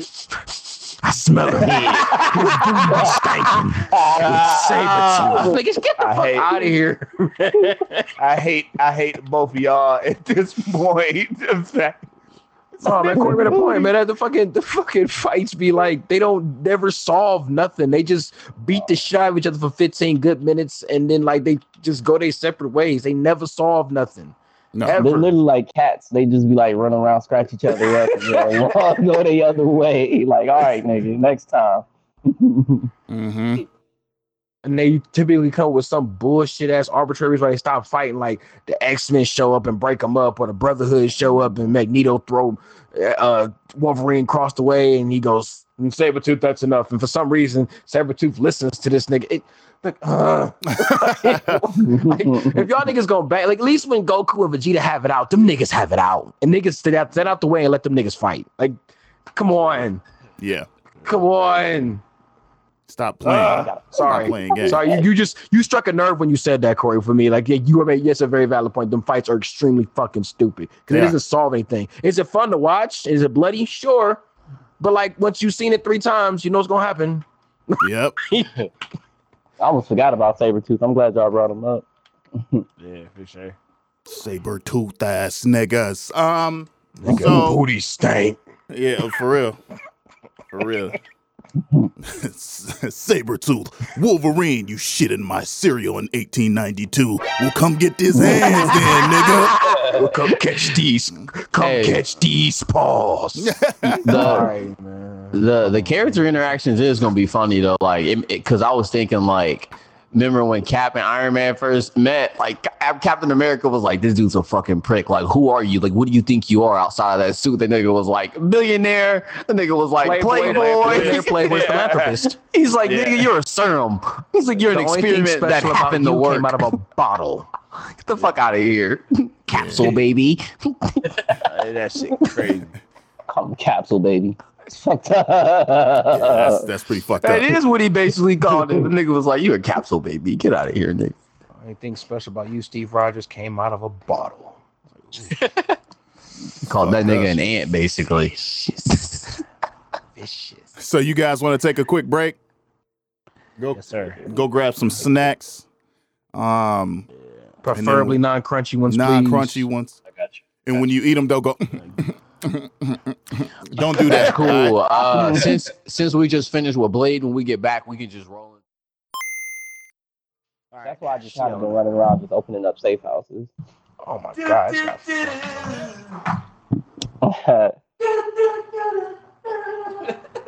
I smell it here. His booty stinking. Sabretooth. Like, just get the I fuck hate- out of here. I hate I hate both of y'all at this point. In fact, Oh man, Corey made a point, man. The fucking the fucking fights be like they don't never solve nothing. They just beat the shit out of each other for 15 good minutes and then like they just go their separate ways. They never solve nothing. No. They're literally like cats. They just be like running around, scratch each other up, and like, "Well, go the other way. Like, all right, nigga, next time. Mm-hmm. And they typically come with some bullshit ass arbitrary reason why they stop fighting. Like the X Men show up and break them up, or the Brotherhood show up and Magneto throw uh, Wolverine across the way, and he goes, "Sabretooth, that's enough." And for some reason, Sabretooth listens to this nigga. It, like, uh, like, if y'all niggas go back, like at least when Goku and Vegeta have it out, them niggas have it out, and niggas stand out, stand out the way and let them niggas fight. Like, come on, Yeah. come on. Stop playing. Uh, Stop sorry. playing games. Sorry, you, you just you struck a nerve when you said that, Corey. For me, like yeah, you were yes, a very valid point. Them fights are extremely fucking stupid because it doesn't solve anything. Is it fun to watch? Is it bloody? Sure, but like once you've seen it three times, you know what's gonna happen. Yep. I almost forgot about Sabretooth. I'm glad y'all brought him up. yeah, for sure. Sabretooth ass niggas. Um. Nigga, So- booty stank. Yeah, for real. For real. Sabretooth, Wolverine, you shit in my cereal in 1892. Well, come get this hands then, nigga. Come catch these. Come Hey. catch these paws. The Alright, man. the the character interactions is gonna be funny though. Like, because I was thinking like. Remember when Cap and Iron Man first met? Like Captain America was like, "This dude's a fucking prick. Like, who are you? Like, what do you think you are outside of that suit?" The nigga was like, "Billionaire." The nigga was like, Playboy, "Playboy." Playboy, Playboy, philanthropist. He's like, Yeah. "Nigga, you're a serum." He's like, "You're The an only thing experiment that special happened to you work." came out of a bottle. Get the fuck out of here, capsule baby. that shit crazy. Call him Capsule Baby. It's fucked Yeah, that's, up. that's pretty fucked up. That is what he basically called it. The nigga was like, "You a capsule baby? Get out of here, nigga." Anything special about you, Steve Rogers, came out of a bottle. He called that nigga an ant, basically. Vicious. So you guys want to take a quick break? Go Yes, sir. go grab some snacks. Um, Preferably non-crunchy ones, non-crunchy ones. I got you. And when you eat them, they'll go. don't do that. Cool. Uh, since since we just finished with Blade, when we get back, we can just roll it. That's why I just haven't been running around just opening up safe houses. Oh my god, it's got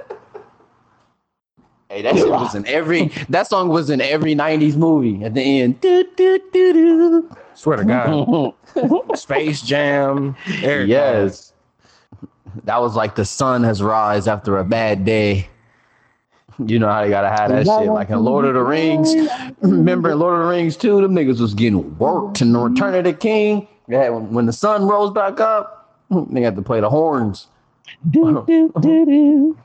Hey, that shit was in every. That song was in every '90s movie. At the end, Do, do, do, do. Swear to God, Space Jam. yes, that was like the sun has rise after a bad day. You know how they gotta have that shit, like in Lord of the Rings. Remember in Lord of the Rings too, them niggas was getting worked in the Return of the King. Yeah, when, when the sun rose back up, they had to play the horns. do, do, do,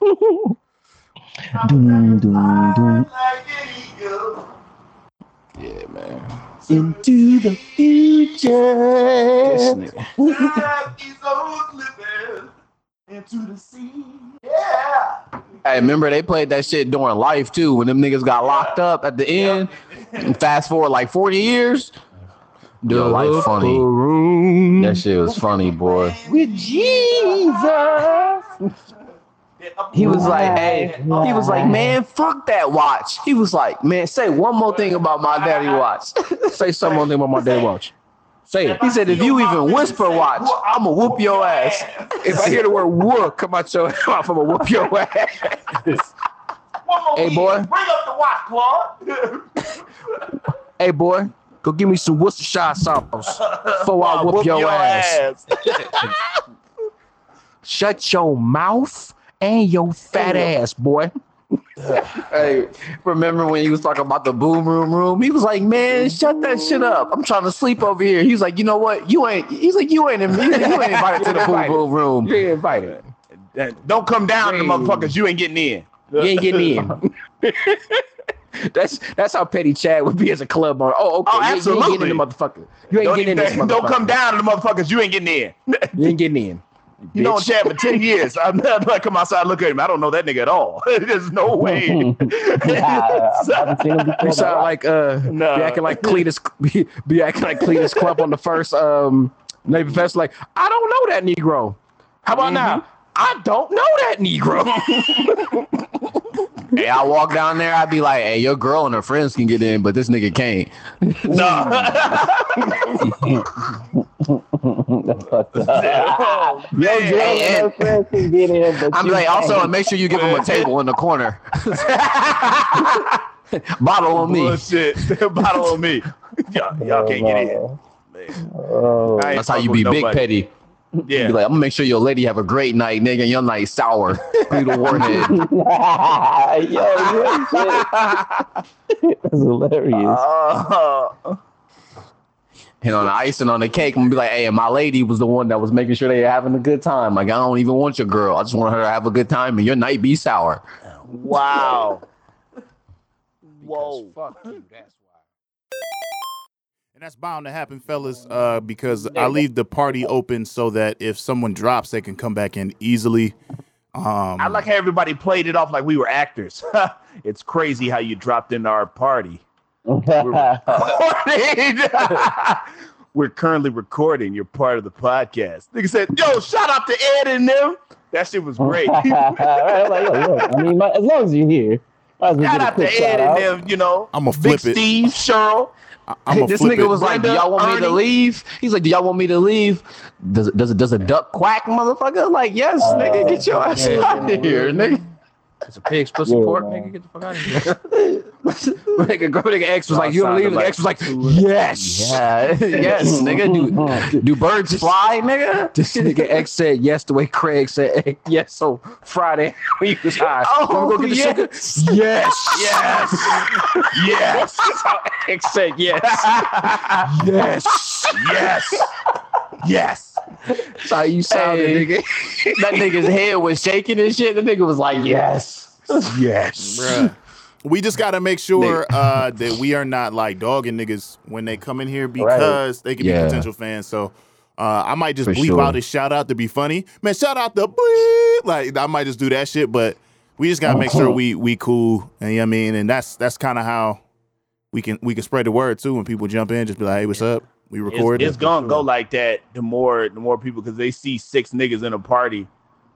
do. Doom, doom, doom. Yeah, man. Into the future. This nigga. Hey, remember they played that shit during life too, when them niggas got locked up at the end. And fast forward like 40 years. Dude, life funny. That shit was funny, boy. With Jesus. He was like, hey, he was like, man, fuck that watch. He was like, man, say one more thing about my daddy watch. Say something on them on my daddy watch. Say it. He said, if you even whisper watch, I'ma whoop your ass. If I hear the word "wook" come out your mouth, I'm gonna whoop your ass. Hey, boy. Bring up the watch, Claude. Hey, boy, go give me some Worcestershire sauce before I whoop, your, ass. Shut your mouth and your fat ass, boy. Hey, remember when he was talking about the boom room room? He was like, "Man, shut that shit up! I'm trying to sleep over here." He was like, "You know what? You ain't." He's like, "You ain't. You ain't invited to the boom room room." You ain't invited. Don't come down to the motherfuckers. You ain't getting in. You ain't getting in. that's that's how petty Chad would be as a club owner. Oh, okay. Oh, you, ain't- you ain't getting in the motherfucker. You ain't Don't, getting in this even- don't come down to the motherfuckers. You ain't getting in. You ain't getting in. You know bitch. Chad for 10 years. I'm not like come outside and look at him. I don't know that nigga at all. There's no way. Nah, I haven't seen him before. You sound like uh, No. be acting like Cletus, be, be acting like Cletus Club on the first um Navy Fest. Like I don't know that Negro. How about now? I don't know that Negro. Hey, I walk down there, I'd be like, "Hey, your girl and her friends can get in, but this nigga can't." no. That's fucked up. oh, Yo, man. girl and her friends can get in, but I'm like, also, can't. and make sure you give him a table in the corner. Bottle on me. Bullshit. Bottle on me. Y'all, y'all oh, can't get in. Oh, That's how you be big nobody. petty. Yeah. Be like, I'm gonna make sure your lady have a great night, nigga, and your night sour. Through the warhead. Yo. That's hilarious. Uh, And on the icing on the cake, I'm gonna be like, hey, my lady was the one that was making sure they having a good time. Like, I don't even want your girl. I just want her to have a good time, and your night be sour. wow. Whoa. Whoa. Fuck you. That's why. And that's bound to happen, fellas, uh, because I leave the party open so that if someone drops, they can come back in easily. Um, I like how everybody played it off like we were actors. it's crazy how you dropped into our party. We're currently recording. You're part of the podcast. Nigga said, "Yo, shout out to Ed and them." That shit was great. Right, like, yo, look, I mean, might- as long as you're here, might as well shout out to Ed shout and out. them. You know, I'ma Big flip it. Steve, Cheryl. I'm this nigga it. was like, "Do y'all want me to leave?" He's like, "Do y'all want me to leave?" Does it, does it, does a duck quack, motherfucker? Like, yes, uh, nigga, get your ass yeah, out of here, nigga. It's a pig's pussy Yeah, pork, man. nigga. Get the fuck out of here. nigga, go nigga X was like, you don't Nigga X was like, yes. Yeah, yes, nigga. Do do birds fly, nigga? This nigga X said yes the way Craig said yes. So Friday when he was high. Oh, go get the sugar? yes. Yes. Yes, yes, That's how X said yes. yes, yes, yes. That's how you sounded, Hey. nigga. That nigga's head was shaking and shit. The nigga was like, yes. Yes. Bruh. We just got to make sure uh, that we are not like dogging niggas when they come in here because they could Yeah. be potential fans. So uh, I might just For bleep sure. out his shout out to be funny. Man, shout out the bleep. Like I might just do that shit, but we just gotta make sure we we cool. And you know what I mean, and that's that's kind of how we can we can spread the word too when people jump in. Just be like, hey, what's up? We It's, record. it's gonna go like that. The more, the more people, because they see six niggas in a party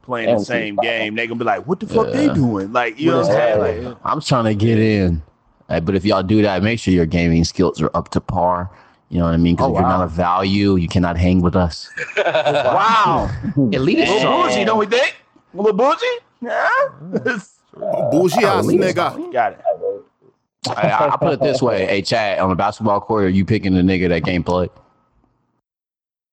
playing the same game, they gonna be like, "What the fuck they doing?" Like, you know what I'm saying? Like, I'm trying to get in. But if y'all do that, make sure your gaming skills are up to par. You know what I mean? Because Oh, if you're not a value, you cannot hang with us. wow, Elite. little Yeah. bougie, don't we think? Little bougie, yeah. Mm. Bougie ass nigga. Got it. I, I, I put it this way: Hey, Chad, on the basketball court, are you picking the nigga that can't play?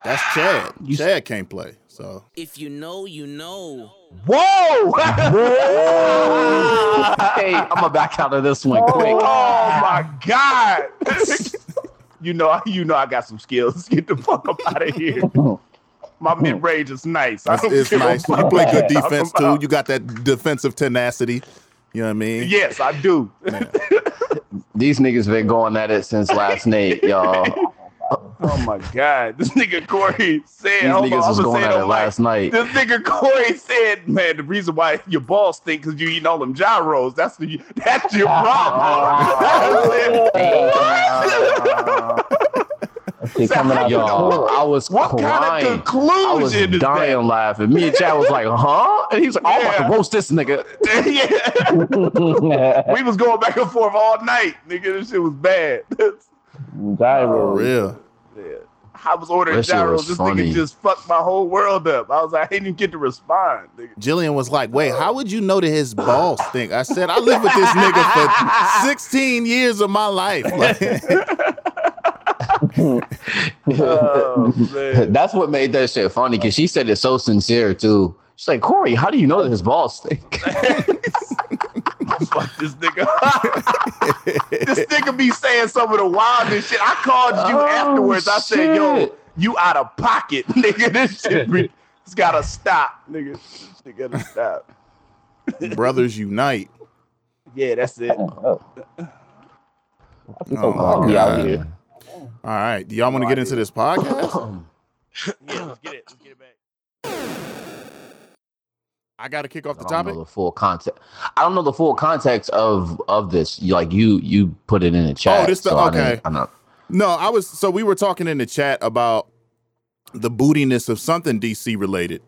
That's Chad. You Chad can't play. So If you know, you know. Whoa! hey, I'm gonna back out of this one oh quick. Oh my god! you know, you know, I got some skills. Get the fuck up out of here. My mid range is nice. I that's, don't it's nice. You play good defense too. You got that defensive tenacity. You know what I mean? Yes, I do. These niggas been going at it since last night, y'all. Oh my god, this nigga Corey said. These hold on, niggas was I'ma going say at it mic. last night. This nigga Corey said, "Man, the reason why your balls stink because you eating all them gyros. That's the that's your problem." Shit coming out Y'all. I was what crying. kind of I was conclusion is dying laughing. Me and Chad was like, huh? And he was like, oh, I'm about to roast this nigga. yeah, we was going back and forth all night, nigga. This shit was bad. For Gyro. real. I was ordering That gyros. This funny. nigga just fucked my whole world up. I was like, I didn't even get to respond. Nigga. Jillian was like, "Wait, how would you know that his balls stink?" I said, "I lived with this nigga for 16 years of my life." Like, Oh, man. That's what made that shit funny because she said it so sincere too. She's like, Corey, how do you know that his balls stink? Fuck this nigga. this nigga be saying some of the wildest shit. I called you Oh, afterwards. I said, yo, you out of pocket, nigga. This shit be, it's gotta stop, nigga. This shit gotta stop. Brothers unite. Yeah, that's it. Oh. Oh, my out God. here? All right. Do y'all want to get into this podcast? Yeah, let's get it. Let's get it back. I got to kick off the I don't topic. know the full context. I don't know the full context of of this. You- Like you you put it in the chat. Oh, this the- so okay. didn't- I'm not. No, I was so we were talking in the chat about the bootiness of something DC related.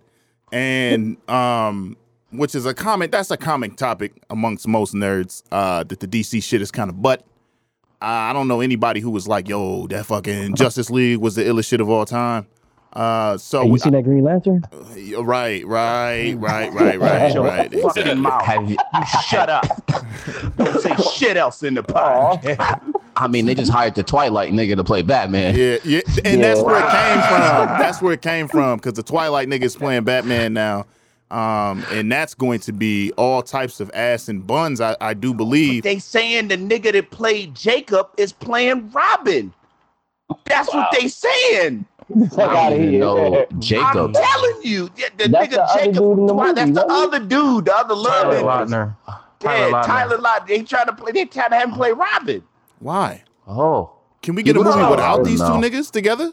And um which is a comment that's a common topic amongst most nerds uh that the DC shit is kind of but I don't know anybody who was like, "Yo, that fucking Justice League was the illest shit of all time." Uh so Hey, you we- seen that Green Lantern? right, right, right, right, right, Shut your right. fucking exactly. mouth. Have you, You shut up. Don't say shit else in the podcast. I mean, they just hired the Twilight nigga to play Batman. Yeah, yeah, and that's where it came from. That's where it came from because the Twilight nigga is playing Batman now, um, and that's going to be all types of ass and buns. I, I do believe. They saying the nigga that played Jacob is playing Robin. That's what they saying. Fuck I out don't of even here. know I'm telling you, the, the That's nigga the other Jacob. dude in the Why, that's the wasn't other dude, the other love Tyler interest. Lautner. Yeah, Tyler Lautner. Tyler Lautner. They trying to play. They trying to have him play Robin. Why? Oh, Can we get a He looks movie like without Robin these two now. niggas together?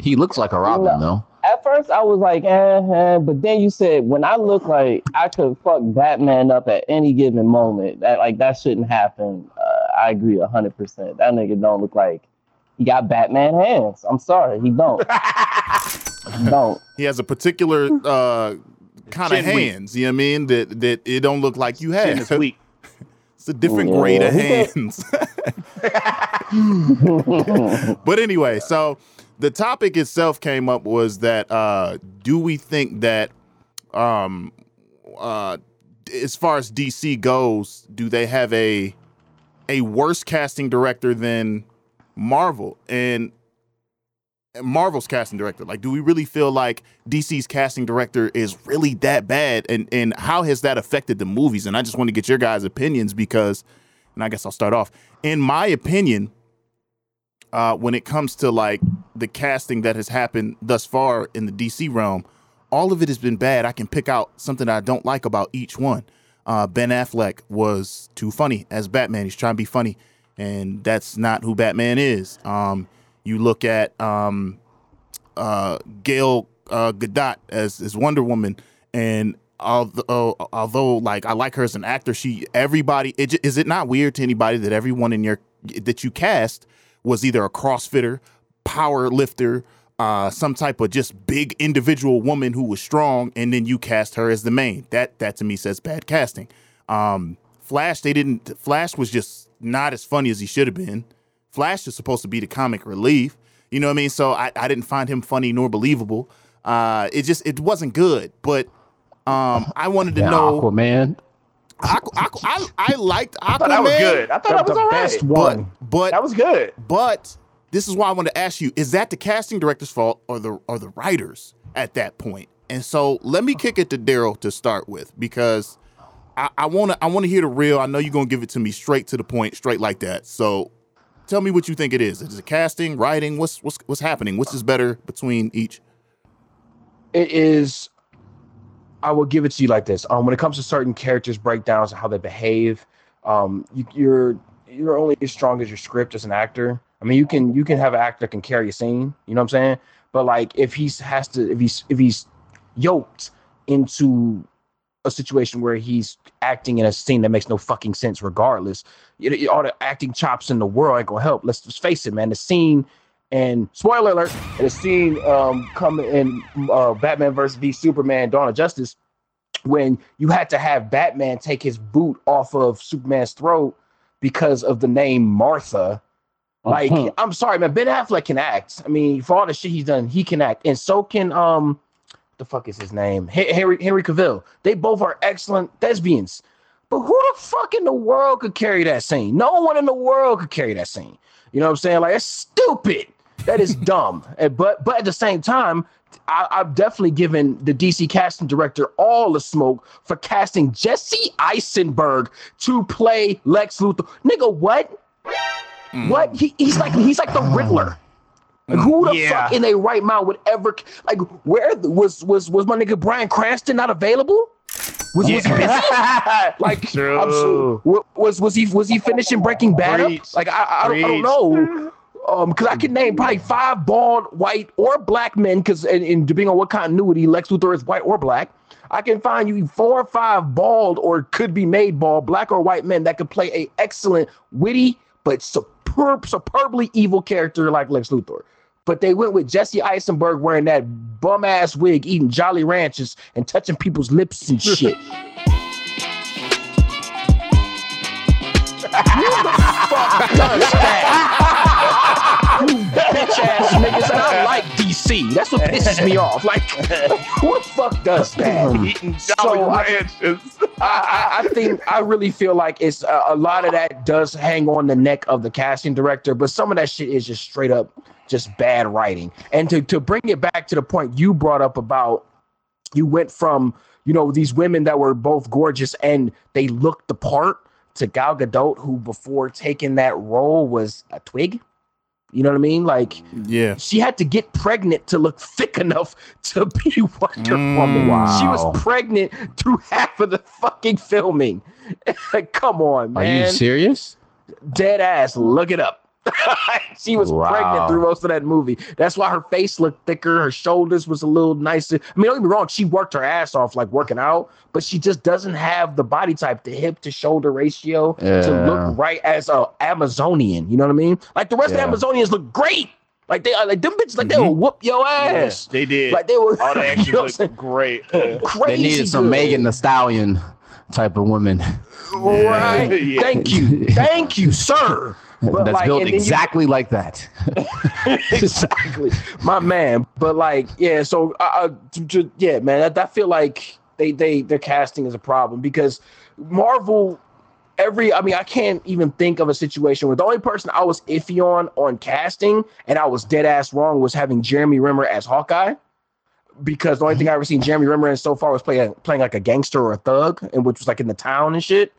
he looks like a Robin though. At first, I was like, eh, eh, but then you said when I look like I could fuck Batman up at any given moment, that like that shouldn't happen. Uh, I agree hundred percent. That nigga don't look like he got Batman hands. I'm sorry, he don't. he don't. He has a particular uh, kind of Chin weak. hands. You know what I mean? That that it don't look like you Chin have. is weak. It's a different Yeah. grade of hands. but anyway, so the topic itself came up was that uh do we think that um uh as far as DC goes, do they have a a worse casting director than Marvel? And Marvel's casting director. Like, do we really feel like DC's casting director is really that bad? And and how has that affected the movies? And I just want to get your guys' opinions because, and I guess I'll start off. In my opinion, uh, when it comes to like the casting that has happened thus far in the DC realm, all of it has been bad. I can pick out something I don't like about each one. Uh, ben Affleck was too funny as Batman. He's trying to be funny, and that's not who Batman is. Um, you look at um, uh, Gail uh, Gadot as as Wonder Woman, and although although like I like her as an actor, she everybody it, is it not weird to anybody that everyone in your that you cast was either a CrossFitter, power lifter, uh, some type of just big individual woman who was strong, and then you cast her as the main. That that to me says bad casting. Um, Flash, they didn't. Flash was just not as funny as he should have been. Flash is supposed to be the comic relief. You know what I mean? So I, I didn't find him funny nor believable. Uh, it just it wasn't good. But um, I wanted to Yeah, know. Aquaman. Aqu- Aqu- I, I liked Aquaman. I thought that was good. I thought that The was all right. best But one. but That was good. but this is why I want to ask you: Is that the casting director's fault, or the or the writers at that point? And so let me kick it to Daryl to start with because I want to I want to hear the real. I know you're gonna give it to me straight to the point, straight like that. So tell me what you think it is. Is it casting, writing? What's what's what's happening? What's is better between each? it is i will give it to you like this um when it comes to certain characters breakdowns and how they behave um you, you're you're only as strong as your script as an actor i mean you can you can have an actor can carry a scene you know what i'm saying but like if he's has to if he's if he's yoked into a situation where he's acting in a scene that makes no fucking sense regardless you know, all the acting chops in the world ain't gonna help let's just face it man the scene and spoiler alert, the scene um coming in uh, Batman versus v Superman: Dawn of Justice, when you had to have Batman take his boot off of Superman's throat because of the name Martha. Like, Mhm. I'm sorry, man. Ben Affleck can act. I mean, for all the shit he's done, he can act, and so can um, the fuck is his name? H- Henry Henry Cavill. They both are excellent thespians. But who the fuck in the world could carry that scene? No one in the world could carry that scene. You know what I'm saying? Like, it's stupid. that is dumb. But but at the same time, I, I've definitely given the DC casting director all the smoke for casting Jesse Eisenberg to play Lex Luthor. Nigga, what? Mm. What? He, he's like he's like the Riddler. Like, who the Yeah. fuck in their right mind would ever like where was was was my nigga Bryan Cranston not available? Was, was he? Like True. Sure, was was he was he finishing Breaking Bad up? Like I I, don't, I don't know. Um, because I can name probably five bald, white, or black men. Because and, and depending on what continuity, Lex Luthor is white or black. I can find you four or five bald or could be made bald, black or white men that could play a excellent, witty but superb, superbly evil character like Lex Luthor. But they went with Jesse Eisenberg wearing that bum ass wig, eating Jolly Ranchers and touching people's lips and shit. fuck does that? You bitch ass niggas, and I like DC. That's what pisses me off. Like, who the fuck does that? Eating Jolly I- Ranchers. I, I, I think I really feel like it's a, a lot of that does hang on the neck of the casting director, but some of that shit is just straight up just bad writing. And to to bring it back to the point you brought up about you went from you know these women that were both gorgeous and they looked the part to Gal Gadot, who before taking that role was a twig. You know what I mean? Like Yeah. she had to get pregnant to look thick enough to be Wonder Mm, Woman. wow. She was pregnant through half of the fucking filming. Like, come on, man. Are you serious? Dead ass. Look it up. she was Wow. pregnant through most of that movie. That's why her face looked thicker. Her shoulders was a little nicer. I mean, don't get me wrong. She worked her ass off like working out, but she just doesn't have the body type, the hip to shoulder ratio to look right as a Amazonian. You know what I mean? Like the rest Yeah. of the Amazonians look great. Like they are like them bitches. Like they will mm-hmm. whoop your ass. They did. Like they were All the you action know what I'm saying? looked great. Yeah. crazy. They needed some good. Megan Thee Stallion type of woman Right. Yeah. Thank you. Thank you, sir. But that's like, built then you- exactly like that. exactly, my man. But like, yeah. So, uh, uh, yeah, man. I, I feel like they they their casting is a problem because Marvel. Every, I mean, I can't even think of a situation where the only person I was iffy on on casting, and I was dead ass wrong, was having Jeremy Renner as Hawkeye, because the only thing I ever seen Jeremy Renner in so far was playing playing like a gangster or a thug, and which was like in the town and shit.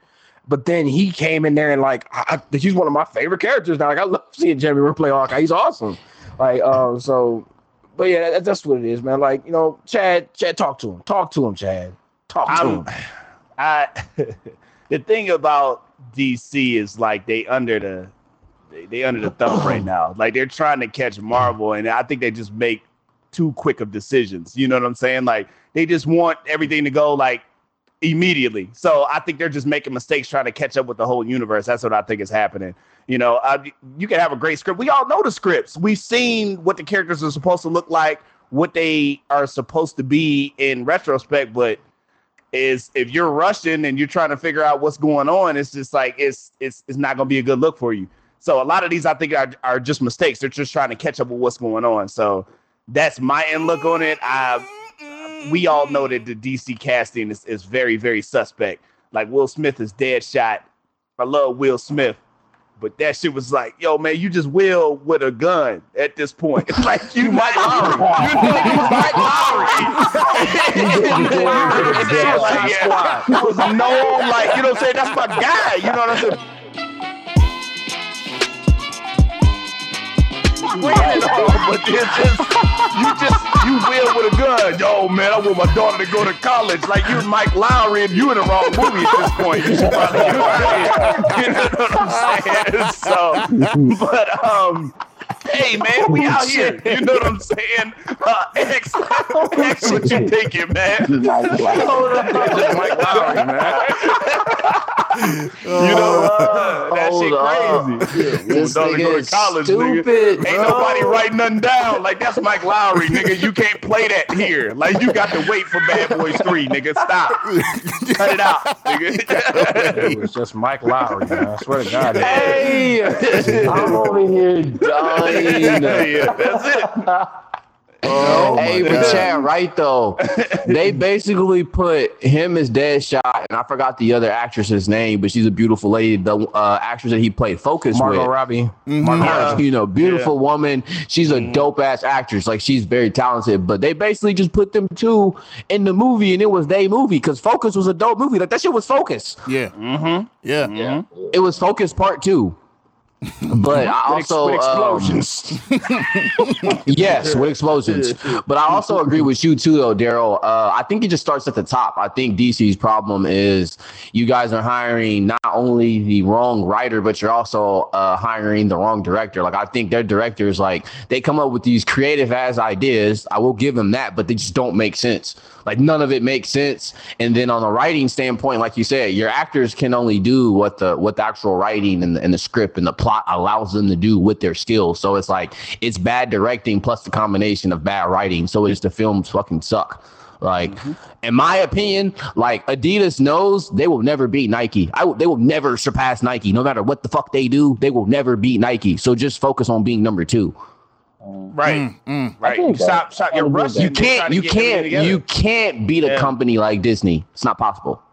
But then he came in there and like I, I- he's one of my favorite characters now. Like I love seeing Jeremy Renner play Hawkeye. He's awesome. Like um so, but yeah, that, that's what it is, man. Like you know, Chad, Chad, talk to him, talk to him, Chad, talk to I'm, him. I the thing about DC is like they under the they, they under the thumb right now. Like they're trying to catch Marvel, and I think they just make too quick of decisions. You know what I'm saying? Like they just want everything to go like immediately. So I think they're just making mistakes trying to catch up with the whole universe. That's what I think is happening. You know, uh, you can have a great script. We all know the scripts. We've seen what the characters are supposed to look like, what they are supposed to be in retrospect, but is if you're rushing and you're trying to figure out what's going on, it's just like it's it's it's not gonna be a good look for you. So a lot of these I think are, are just mistakes. They're just trying to catch up with what's going on. So that's my end look on it. I we all know that the DC casting is, is very, very suspect. Like Will Smith is Deadshot. I love Will Smith. But that shit was like, yo, man, you just will with a gun at this point. It's like you Mike Lowry. You know, Mike Lowrey. And then, like, yeah, It was known, like, you know what I'm saying? That's my guy. You know what I'm saying? Winning all, but it's just you just you will with a gun. Yo, man, I want my daughter to go to college. Like you, Mike Lowrey, and you in the wrong movie at this point. You should probably get. You know what I'm saying? So, but um. Hey man, we out here. You know what I'm saying? Uh, X, X, what you thinking, man? Mike Lowrey. Just Mike Lowrey, man. you know, uh, that shit crazy. up. This Daughter nigga go to is college, nigga. stupid, Ain't nobody writing nothing down. Like that's Mike Lowrey, nigga. You can't play that here. Like you got to wait for Bad Boys Three, nigga. Stop. Cut it out, nigga. It was just Mike Lowry, man. I swear to God. Hey, I'm over here dying. yeah, that's it. Oh hey, but God. Chad, right though, they basically put him as Deadshot, and I forgot the other actress's name, but she's a beautiful lady. The uh, actress that he played Focus Margot with. Robbie. Mhm. Yeah, you know, beautiful woman. She's a Mhm. dope ass actress. Like she's very talented. But they basically just put them two in the movie, and it was their movie because Focus was a dope movie. Like that shit was Focus. Yeah, Mm-hmm. yeah. Yeah. It was Focus Part Two. But I also with um, explosions. yes, with explosions. But I also agree with you too, though, Daryl. Uh, I think it just starts at the top. I think DC's problem is you guys are hiring not only the wrong writer, but you're also uh, hiring the wrong director. Like I think their directors, like they come up with these creative ass ideas. I will give them that, but they just don't make sense. Like none of it makes sense. And then on the writing standpoint, like you said, your actors can only do what the what the actual writing and the, and the script and the plot allows them to do with their skills. So it's like it's bad directing plus the combination of bad writing. So it's the films fucking suck. Like, in my opinion, like Adidas knows they will never beat Nike. I they will never surpass Nike. No matter what the fuck they do, they will never beat Nike. So just focus on being number two. Right. Mm, mm. Right. You stop. Stop. You're I rushing. You that. You're trying can't, you can't, you can't beat a Yeah. company like Disney. It's not possible.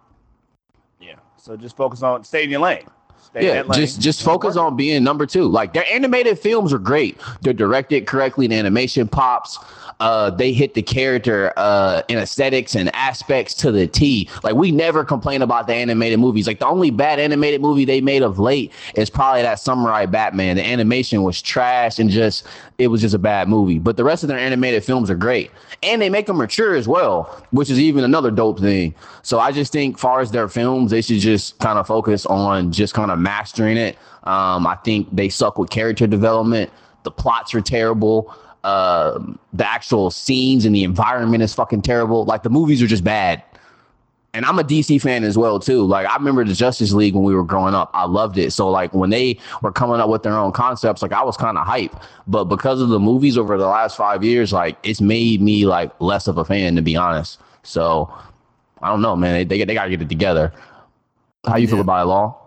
Yeah. So just focus on stay in your lane. Yeah, just just focus on being number two. Like their animated films are great. They're directed correctly. The animation pops. Uh, they hit the character uh in aesthetics and aspects to the T. Like we never complain about the animated movies. Like the only bad animated movie they made of late is probably that Samurai Batman. The animation was trash and just it was just a bad movie. But the rest of their animated films are great, and they make them mature as well, which is even another dope thing. So I just think, far as their films, they should just kind of focus on just kind of mastering it. Um, I think they suck with character development. The plots are terrible. Um, the actual scenes and the environment is fucking terrible. Like the movies are just bad. And I'm a DC fan as well too. Like I remember the Justice League when we were growing up. I loved it. So like when they were coming up with their own concepts, like I was kind of hype. But because of the movies over the last five years, like it's made me like less of a fan to be honest. So I don't know, man. They they, they gotta get it together. How you feel about it, Law?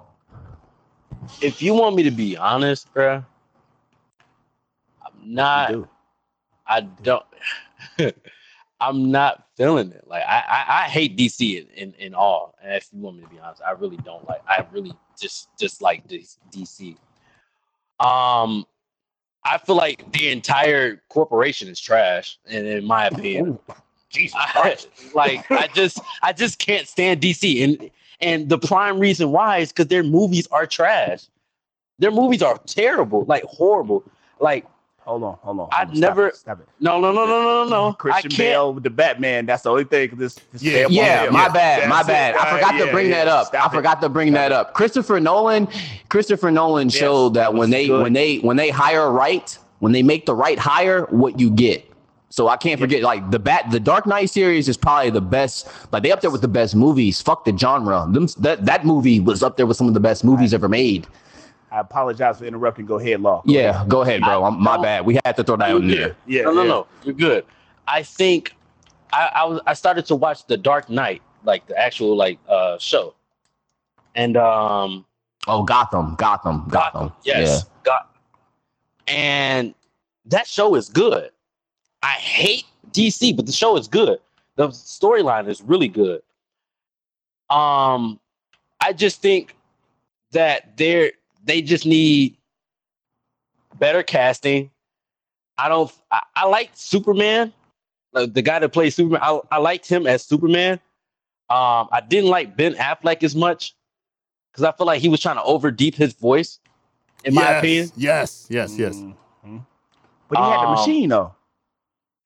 If you want me to be honest, bruh, I'm not. I don't. I'm not feeling it. Like I, I, I hate DC in, in, in all. And if you want me to be honest, I really don't like. I really just just like this DC. Um, I feel like the entire corporation is trash, and in my opinion, Jesus I, Christ. like I just I just can't stand DC, and and the prime reason why is because their movies are trash. Their movies are terrible, like horrible. Like Hold on, hold on. I hold on. Stop never- it, Stop it. no, no, no, no, no, no, no. Christian I. Bale with the Batman. That's the only thing. This, this Yeah. stay up on Yeah, him. my bad, my bad. it. I forgot Uh, to yeah, bring yeah. that up. Stop I it. forgot to bring that up. Christopher Nolan, Christopher Nolan Yes, showed that that when they good. when they when they hire right, when they make the right hire, what you get. So I can't forget, like the bat, the Dark Knight series is probably the best. Like they up there with the best movies. Fuck the genre. Them, that that movie was up there with some of the best movies ever made. I apologize for interrupting. Go ahead, Law. Go Yeah, ahead. go ahead, bro. I'm, my don't- bad. We had to throw that You in there. Yeah. no, no, yeah. no. You're good. I think I, I was I started to watch the Dark Knight, like the actual like uh show, and um Oh, Gotham, Gotham, Gotham. yes, Gotham, and that show is good. I hate DC, but the show is good. The storyline is really good. Um, I just think that they're they just need better casting. I don't. I, I like Superman, like the guy that plays Superman. I, I liked him as Superman. Um, I didn't like Ben Affleck as much because I feel like he was trying to overdeep his voice. In my opinion, Yes, yes, yes. Mhm. But he had the Um, machine though.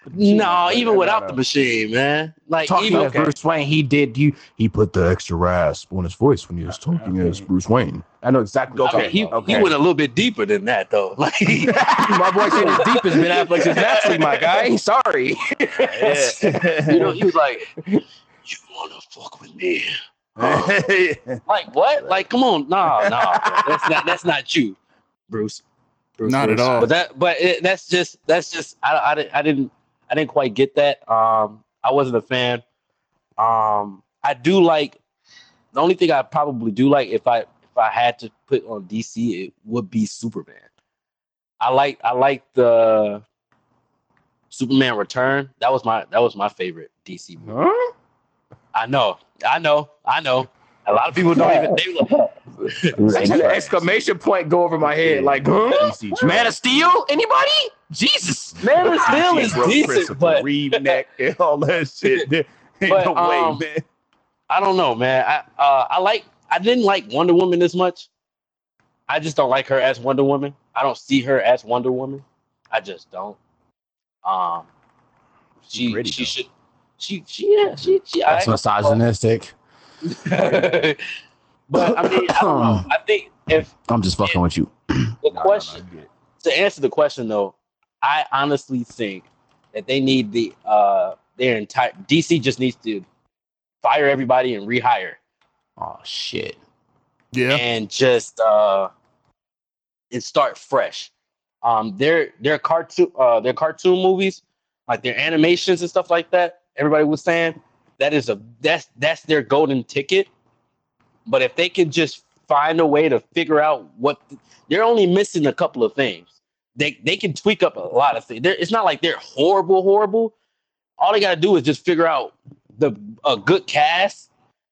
Machine no, on, even without the machine, man. Like Talking even as Bruce Wayne, he did you he put the extra rasp on his voice when he was talking Okay. as Bruce Wayne. I know exactly what okay, you're he, talking about. he went a little bit deeper than that though. Like my voice ain't as deep as Ben Affleck's is naturally, my guy. Sorry. Yeah. you know, he was like, "You wanna fuck with me?" Like what? Like, come on, nah, nah, bro. that's not that's not you, Bruce. Bruce Not at all. But that, but it, that's just that's just I, I, didn't- I didn't I didn't quite get that. Um, I wasn't a fan. Um, I do like the only thing I probably do like if I if I had to put on DC, it would be Superman. I like I like the Superman Return. That was my that was my favorite DC movie. I know, I know, I know. A lot of people don't even. They, I had an exclamation point go over my head, like, huh? Man of Steel? Anybody? Jesus. Man of Steel is Bro, decent, but Reeve neck and all that shit. Ain't But, no um, way, man. I don't know, man. I uh, I like I didn't like Wonder Woman as much. I just don't like her as Wonder Woman. I don't see her as Wonder Woman. I just don't. Um, she she though. should she she yeah she she. That's I, misogynistic. but I mean, I don't know. I think if I'm just fucking with you. the No, no, no, question get it. to answer the question though, I honestly think that they need the uh their entire DC just needs to fire everybody and rehire. Oh shit. Yeah. and just uh and start fresh. Um their their cartoon uh their cartoon movies, like their animations and stuff like that, everybody was saying that is a that's that's their golden ticket. But if they can just find a way to figure out what they're only missing a couple of things. They they can tweak up a lot of things. They're, it's not like they're horrible, horrible. All they gotta do is just figure out the a good cast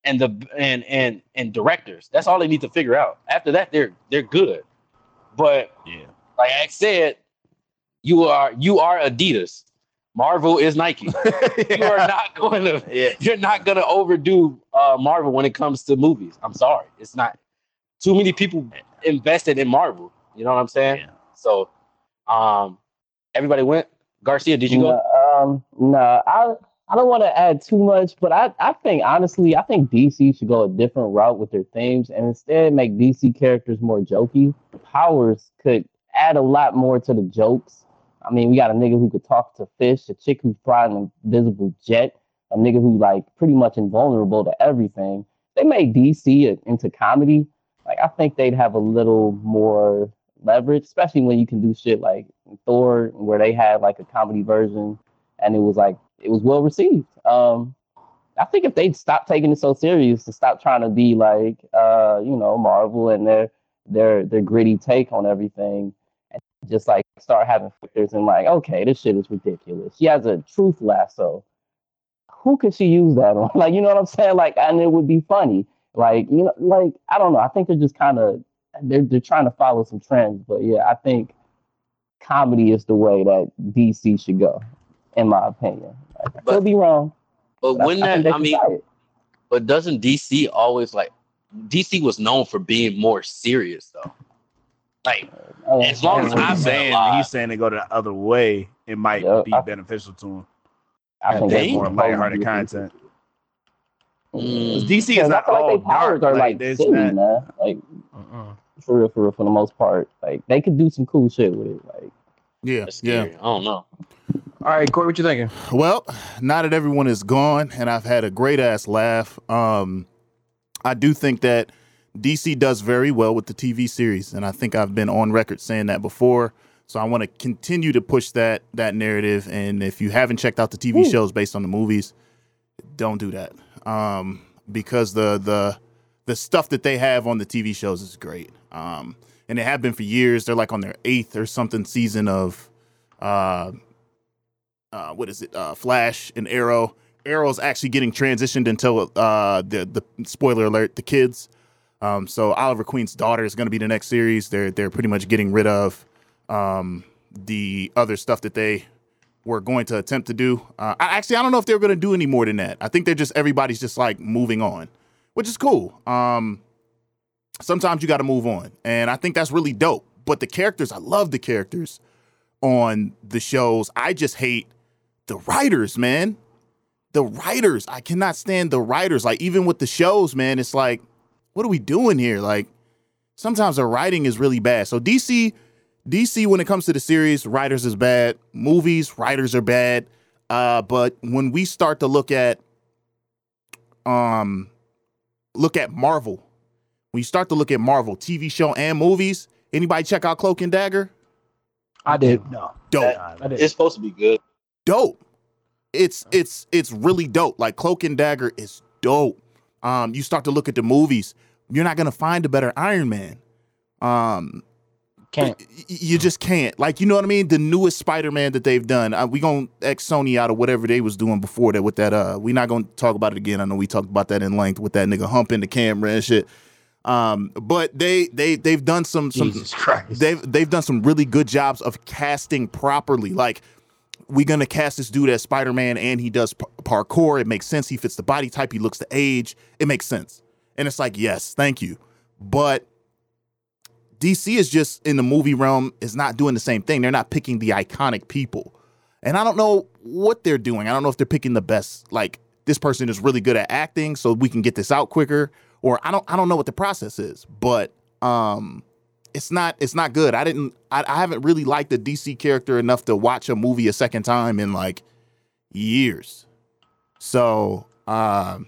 and the and and and directors. That's all they need to figure out. After that, they're they're good. But Yeah. like I said, you are you are Adidas. Marvel is Nike. You are not going to Yeah. you're not going to overdo uh, Marvel when it comes to movies. I'm sorry, it's not. Too many people invested in Marvel. You know what I'm saying? Yeah. So, um, everybody went. Garcia, did you go? No, um, no, I I don't want to add too much, but I, I think honestly, I think DC should go a different route with their themes and instead make DC characters more jokey. Powers could add a lot more to the jokes. I mean, we got a nigga who could talk to fish, a chick who's flying an invisible jet, a nigga who like pretty much invulnerable to everything. They made DC into comedy. Like I think they'd have a little more leverage, especially when you can do shit like Thor, where they had like a comedy version, and it was like it was well received. Um, I think if they'd stop taking it so serious and stop trying to be like uh, you know Marvel and their their their gritty take on everything, and just like start having filters and like okay, this shit is ridiculous. She has a truth lasso. Who could she use that on? Like you know what I'm saying? Like and it would be funny. Like you know, like I don't know. I think they're just kind of they're they're trying to follow some trends, but yeah, I think comedy is the way that DC should go, in my opinion. Like, I But- could be wrong. But but I- when I that, they I mean, try but doesn't DC always like DC was known for being more serious though? Like Uh, as long as I'm saying. alive. He's saying to go the other way. It might Yup, be I- beneficial to him. I think they- that's More supposed lighthearted to content. Mm. 'Cause DC is not feel like all powers dark. are Like, like silly, not. man. Like Uh-uh. for real, for real, for the most part. Like they could do some cool shit with it. Like Yeah. Yeah. I don't know. All right, Corey, what you thinking? Well, now that everyone is gone and I've had a great ass laugh, um, I do think that DC does very well with the TV series, and I think I've been on record saying that before. So I want to continue to push that that narrative. And if you haven't checked out the TV Ooh. shows based on the movies, don't do that um, because the the the stuff that they have on the TV shows is great. Um, and they have been for years. They're like on their eighth or something season of uh, uh, what is it? Uh, Flash and Arrow. Arrow's actually getting transitioned until uh, the the spoiler alert, the kids. Um, so Oliver Queen's daughter is going to be the next series. They're they're pretty much getting rid of um, the other stuff that they were going to attempt to do. Uh, I, actually, I don't know if they're going to do any more than that. I think they're just everybody's just like moving on, which is cool. Um, sometimes you got to move on, and I think that's really dope. But the characters, I love the characters on the shows. I just hate the writers, man. The writers, I cannot stand the writers. Like even with the shows, man, it's like, what are we doing here? Like sometimes the writing is really bad. So DC, DC, when it comes to the series, writers is bad. Movies, writers are bad. Uh, but when we start to look at, um, look at Marvel, when you start to look at Marvel TV show and movies, anybody check out Cloak and Dagger? I did. No. Dope I did. It's supposed to be good. Dope. It's it's it's really dope. Like Cloak and Dagger is dope. Um, you start to look at the movies, you're not gonna find a better Iron Man. Um, Can't. You just can't. Like, you know what I mean? The newest Spider-Man that they've done. Uh, we gonna X Sony out of whatever they was doing before that with that. Uh, we not gonna talk about it again. I know we talked about that in length with that nigga humping the camera and shit. Um, but they they they've done some some Jesus Christ. they've they've done some really good jobs of casting properly. Like we gonna cast this dude as Spider Man and he does parkour. It makes sense. He fits the body type. He looks the age. It makes sense. And it's like yes, thank you. But DC is just in the movie realm is not doing the same thing. They're not picking the iconic people. And I don't know what they're doing. I don't know if they're picking the best like this person is really good at acting so we can get this out quicker or I don't I don't know what the process is. But um it's not it's not good. I didn't I, I haven't really liked the DC character enough to watch a movie a second time in like years. So um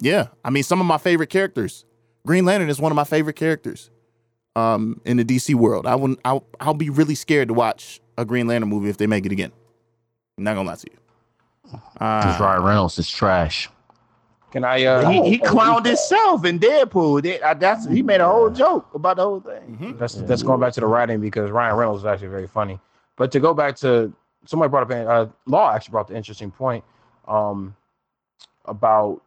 yeah, I mean some of my favorite characters. Green Lantern is one of my favorite characters um in the DC world. I wouldn't I'll I'll be really scared to watch a Green Lantern movie if they make it again. I'm not gonna lie to you. Because Uh, Ryan Reynolds is trash. Can I? Uh, He, he clowned himself in Deadpool. That- that's he made a whole joke about the whole thing. mhm. That's that's going back to the writing because Ryan Reynolds is actually very funny. But to go back to somebody brought up uh, Law actually brought the interesting point um, about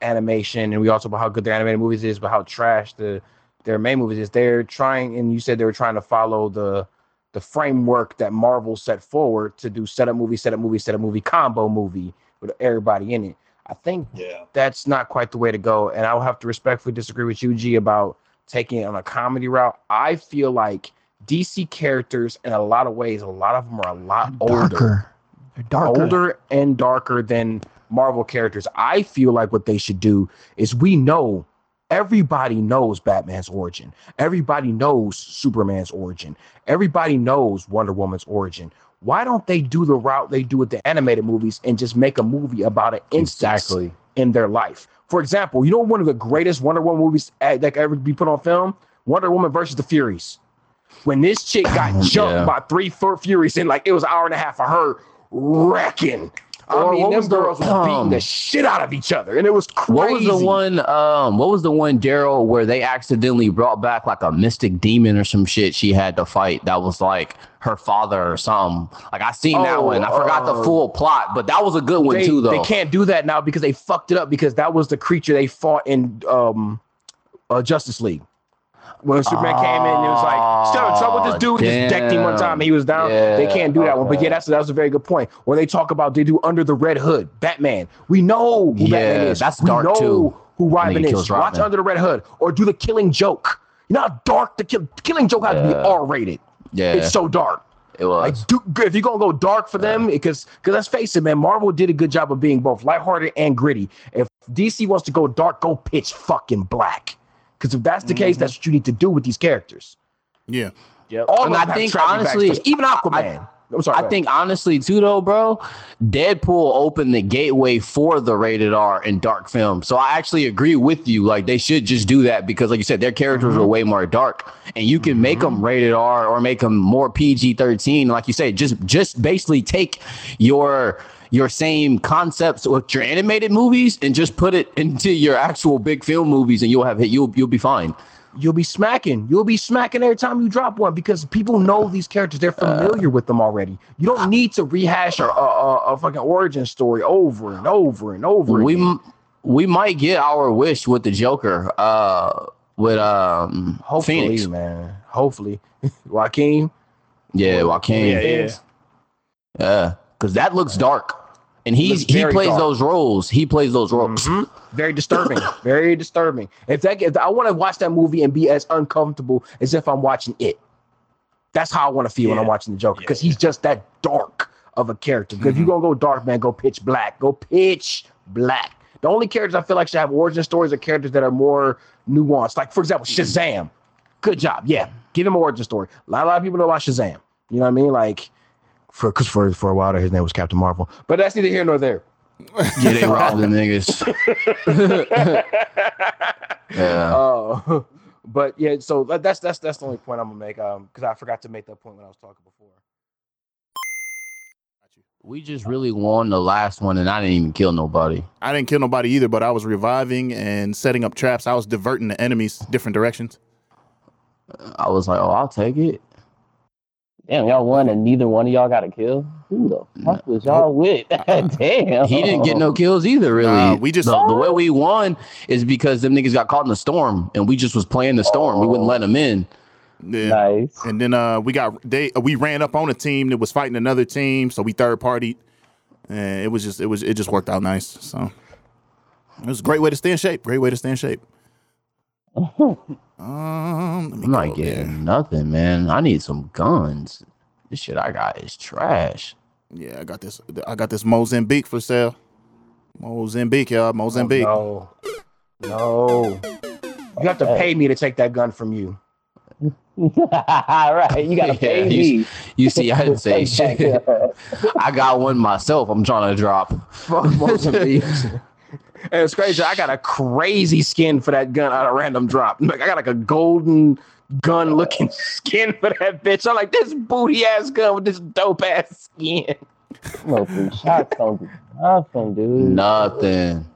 animation, and we also about how good their animated movies is, but how trash the their main movies is. They're trying, and you said they were trying to follow the the framework that Marvel set forward to do setup movie, setup movie, setup movie, combo movie with everybody in it. I think Yeah. that's not quite the way to go. And I'll have to respectfully disagree with you, G, about taking it on a comedy route. I feel like DC characters, in a lot of ways, a lot of them are a lot older, They're darker. older and darker than Marvel characters. I feel like what they should do is we know everybody knows Batman's origin, everybody knows Superman's origin, everybody knows Wonder Woman's origin. Why don't they do the route they do with the animated movies and just make a movie about an instance Exactly. in their life? For example, you know one of the greatest Wonder Woman movies that could ever be put on film? Wonder Woman versus the Furies. When this chick got jumped Yeah. by three Fu- Furies in like it was an hour and a half of her wrecking. I Or mean, them was the- girls was beating um, the shit out of each other, and it was crazy. What was the one? Um, what was the one, Daryl, where they accidentally brought back like a mystic demon or some shit she had to fight? That was like her father or something. Like I seen that one. I forgot the uh, full plot, but that was a good one they, too, though. they can't do that now because they fucked it up because that was the creature they fought in um uh, Justice League. When Superman came in, and it was like, still in trouble with this dude, just decked him one time, he was down. they can't do that one. But yeah, that's that was a very good point. Where they talk about they do under the red hood, Batman. We know who Batman is. that's we dark, know too. Who When Robin is. Watch Robin. under the red hood, or do the Killing Joke. You know how dark the kill, Killing Joke has to be R rated. yeah, It's so dark. it was. Like, do, if you're gonna go dark for them, because because let's face it, man, Marvel did a good job of being both lighthearted and gritty. If DC wants to go dark, go pitch fucking black. Because if that's the case, Mm-hmm. that's what you need to do with these characters. yeah. All And I think, honestly, backstories. even Aquaman. I, am sorry. I think honestly too though, bro, Deadpool opened the gateway for the rated R and dark film. So I actually agree with you. Like they should just do that because, like you said, their characters Mm-hmm. are way more dark, and you can make them rated R or make them more PG thirteen. Like you say, just just basically take your your same concepts with your animated movies and just put it into your actual big film movies, and you'll have it. You'll you'll be fine. you'll be smacking. You'll be smacking every time you drop one because people know these characters. They're familiar with them already. You don't need to rehash a, a, a, a fucking origin story over and over and over. we again. m- we might get our wish with the Joker. Uh, with um hopefully, Phoenix. man. Hopefully, Joaquin. Yeah, Joaquin. Yeah, yeah. Yeah, because that looks dark, and he's he plays dark. those roles. He plays those roles. Mhm. Very disturbing. very disturbing. If that, if I want to watch that movie and be as uncomfortable as if I'm watching it, that's how I want to feel when I'm watching the Joker because he's just that dark of a character. Because if you're gonna go dark, man, go pitch black. Go pitch black. The only characters I feel like should have origin stories are characters that are more nuanced. Like for example, Shazam. Good job. Yeah, give him an origin story. A lot, a lot of people know about Shazam. You know what I mean? Like for because for for a while there, his name was Captain Marvel. But that's neither here nor there. Yeah, they robbed the niggas. yeah, Uh, but yeah, so that's that's that's the only point I'm gonna make. Um, because I forgot to make that point when I was talking before. we just really won the last one, and I didn't even kill nobody. I didn't kill nobody either, but I was reviving and setting up traps. I was diverting the enemies different directions. I was like, oh, I'll take it. Damn, y'all won and neither one of y'all got a kill. Who the fuck was y'all with? Damn. He didn't get no kills either, really. Nah, we just- the, the way we won is because them niggas got caught in the storm and we just was playing the storm. We wouldn't let them in. Yeah. Nice. And then uh, we got they we ran up on a team that was fighting another team, so we third partied, and it was just it was it just worked out nice. So it was a great way to stay in shape. Great way to stay in shape. Um, let me I'm not getting there. nothing, man. I need some guns. This shit I got is trash. Yeah, I got this. I got this Mozambique for sale. Mozambique, y'all. Mozambique. Oh, no. No. You have to pay me to take that gun from you. All right, You gotta Yeah, pay you- me. You see, I didn't say shit. I got one myself. I'm trying to drop. Fuck Mozambique. And it's crazy. I got a crazy skin for that gun out of random drop. Like I got like a golden gun looking skin for that bitch. I'm like this booty ass gun with this dope ass skin. No, three shots don't nothing, dude. Nothing.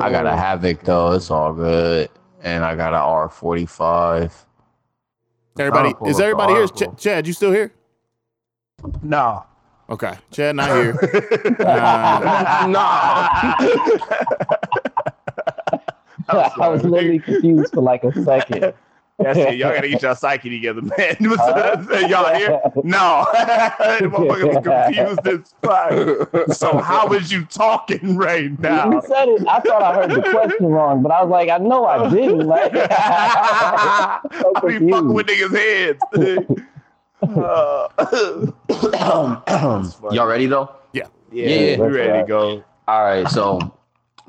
I got a mm. Havoc though. It's all good. And I got an R45. Everybody, is everybody here? Ch- Chad, you still here? No. Okay, Chad not here. Uh, no. I was literally confused for like a second. That's it. Y'all gotta get your psyche together, man. Y'all here? No. the motherfucker was confused as fuck. So how was you talking right You now? said it. I thought I heard the question wrong, but I was like, I know I didn't. Like, I be fucking with niggas' heads. Uh, Y'all ready though? Yeah. yeah, Yeah. we ready to go. All right, so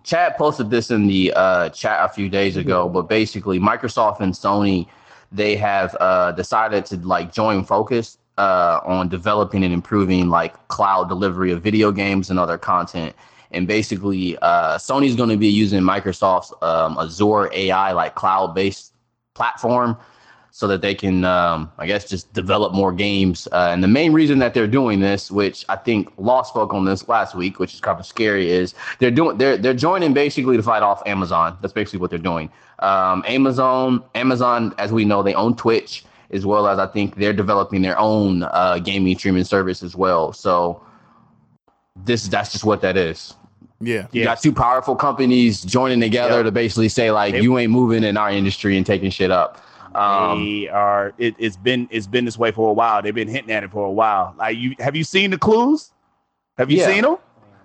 Chad posted this in the uh, chat a few days ago, but basically, Microsoft and Sony they have uh, decided to like join focus uh, on developing and improving like cloud delivery of video games and other content. And basically, uh, Sony's going to be using Microsoft's um, Azure AI like cloud based platform so that they can, um, I guess, just develop more games. Uh, and the main reason that they're doing this, which I think Law spoke on this last week, which is kind of scary, is they're doing they're they're joining basically to fight off Amazon. That's basically what they're doing. Um, Amazon, Amazon, as we know, they own Twitch as well as I think they're developing their own uh, gaming streaming service as well. So this that's just what that is. Yeah. You got two powerful companies joining together Yep. to basically say like They- you ain't moving in our industry and taking shit up. Um, they are. It, it's been it's been this way for a while. They've been hinting at it for a while. Like you, have you seen the clues? Have you Yeah. seen them?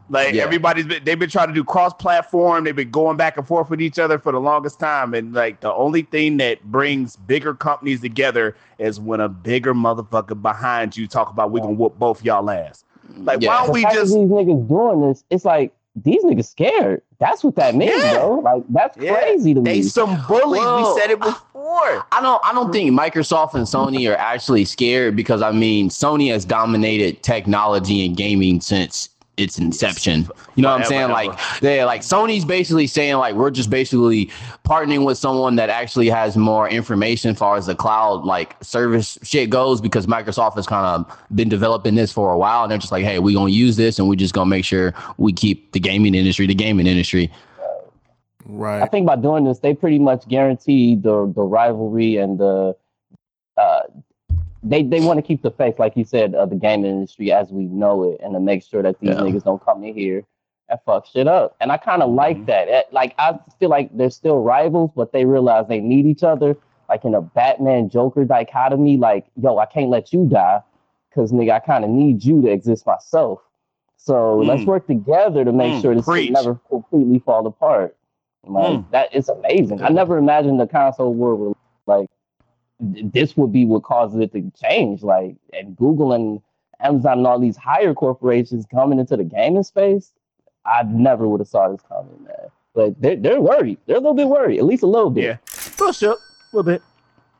Like Yeah. everybody's been, they've been trying to do cross platform. They've been going back and forth with each other for the longest time. And like the only thing that brings bigger companies together is when a bigger motherfucker behind you talk about we gonna whoop both y'all ass. Like Yeah. why don't we just these niggas doing this? It's like these niggas scared. That's what that means, Yeah. bro. Like that's Yeah. crazy to they me. They some bullies? Whoa. we said it before. I don't I don't think Microsoft and Sony are actually scared because I mean Sony has dominated technology and gaming since its inception. You know what I'm saying? Like they like Sony's basically saying like we're just basically partnering with someone that actually has more information as far as the cloud like service shit goes because Microsoft has kind of been developing this for a while and they're just like, hey, we're gonna use this and we're just gonna make sure we keep the gaming industry the gaming industry. Right. I think by doing this, they pretty much guarantee the the rivalry and the uh, they they want to keep the face, like you said, of the gaming industry as we know it, and to make sure that these Yeah. niggas don't come in here and fuck shit up. And I kind of like that. Eh, Like I feel like they're still rivals, but they realize they need each other. Like in a Batman Joker dichotomy, like yo, I can't let you die because nigga, I kind of need you to exist myself. So let's Mm. work together to make Mm, sure this shit never completely fall apart. Like Mm. that is amazing. I never imagined the console world would like this would be what causes it to change. Like and Google and Amazon and all these higher corporations coming into the gaming space. I never would have saw this coming, man. But they're they're worried. They're a little bit worried, at least a little bit. Yeah, push up a little bit.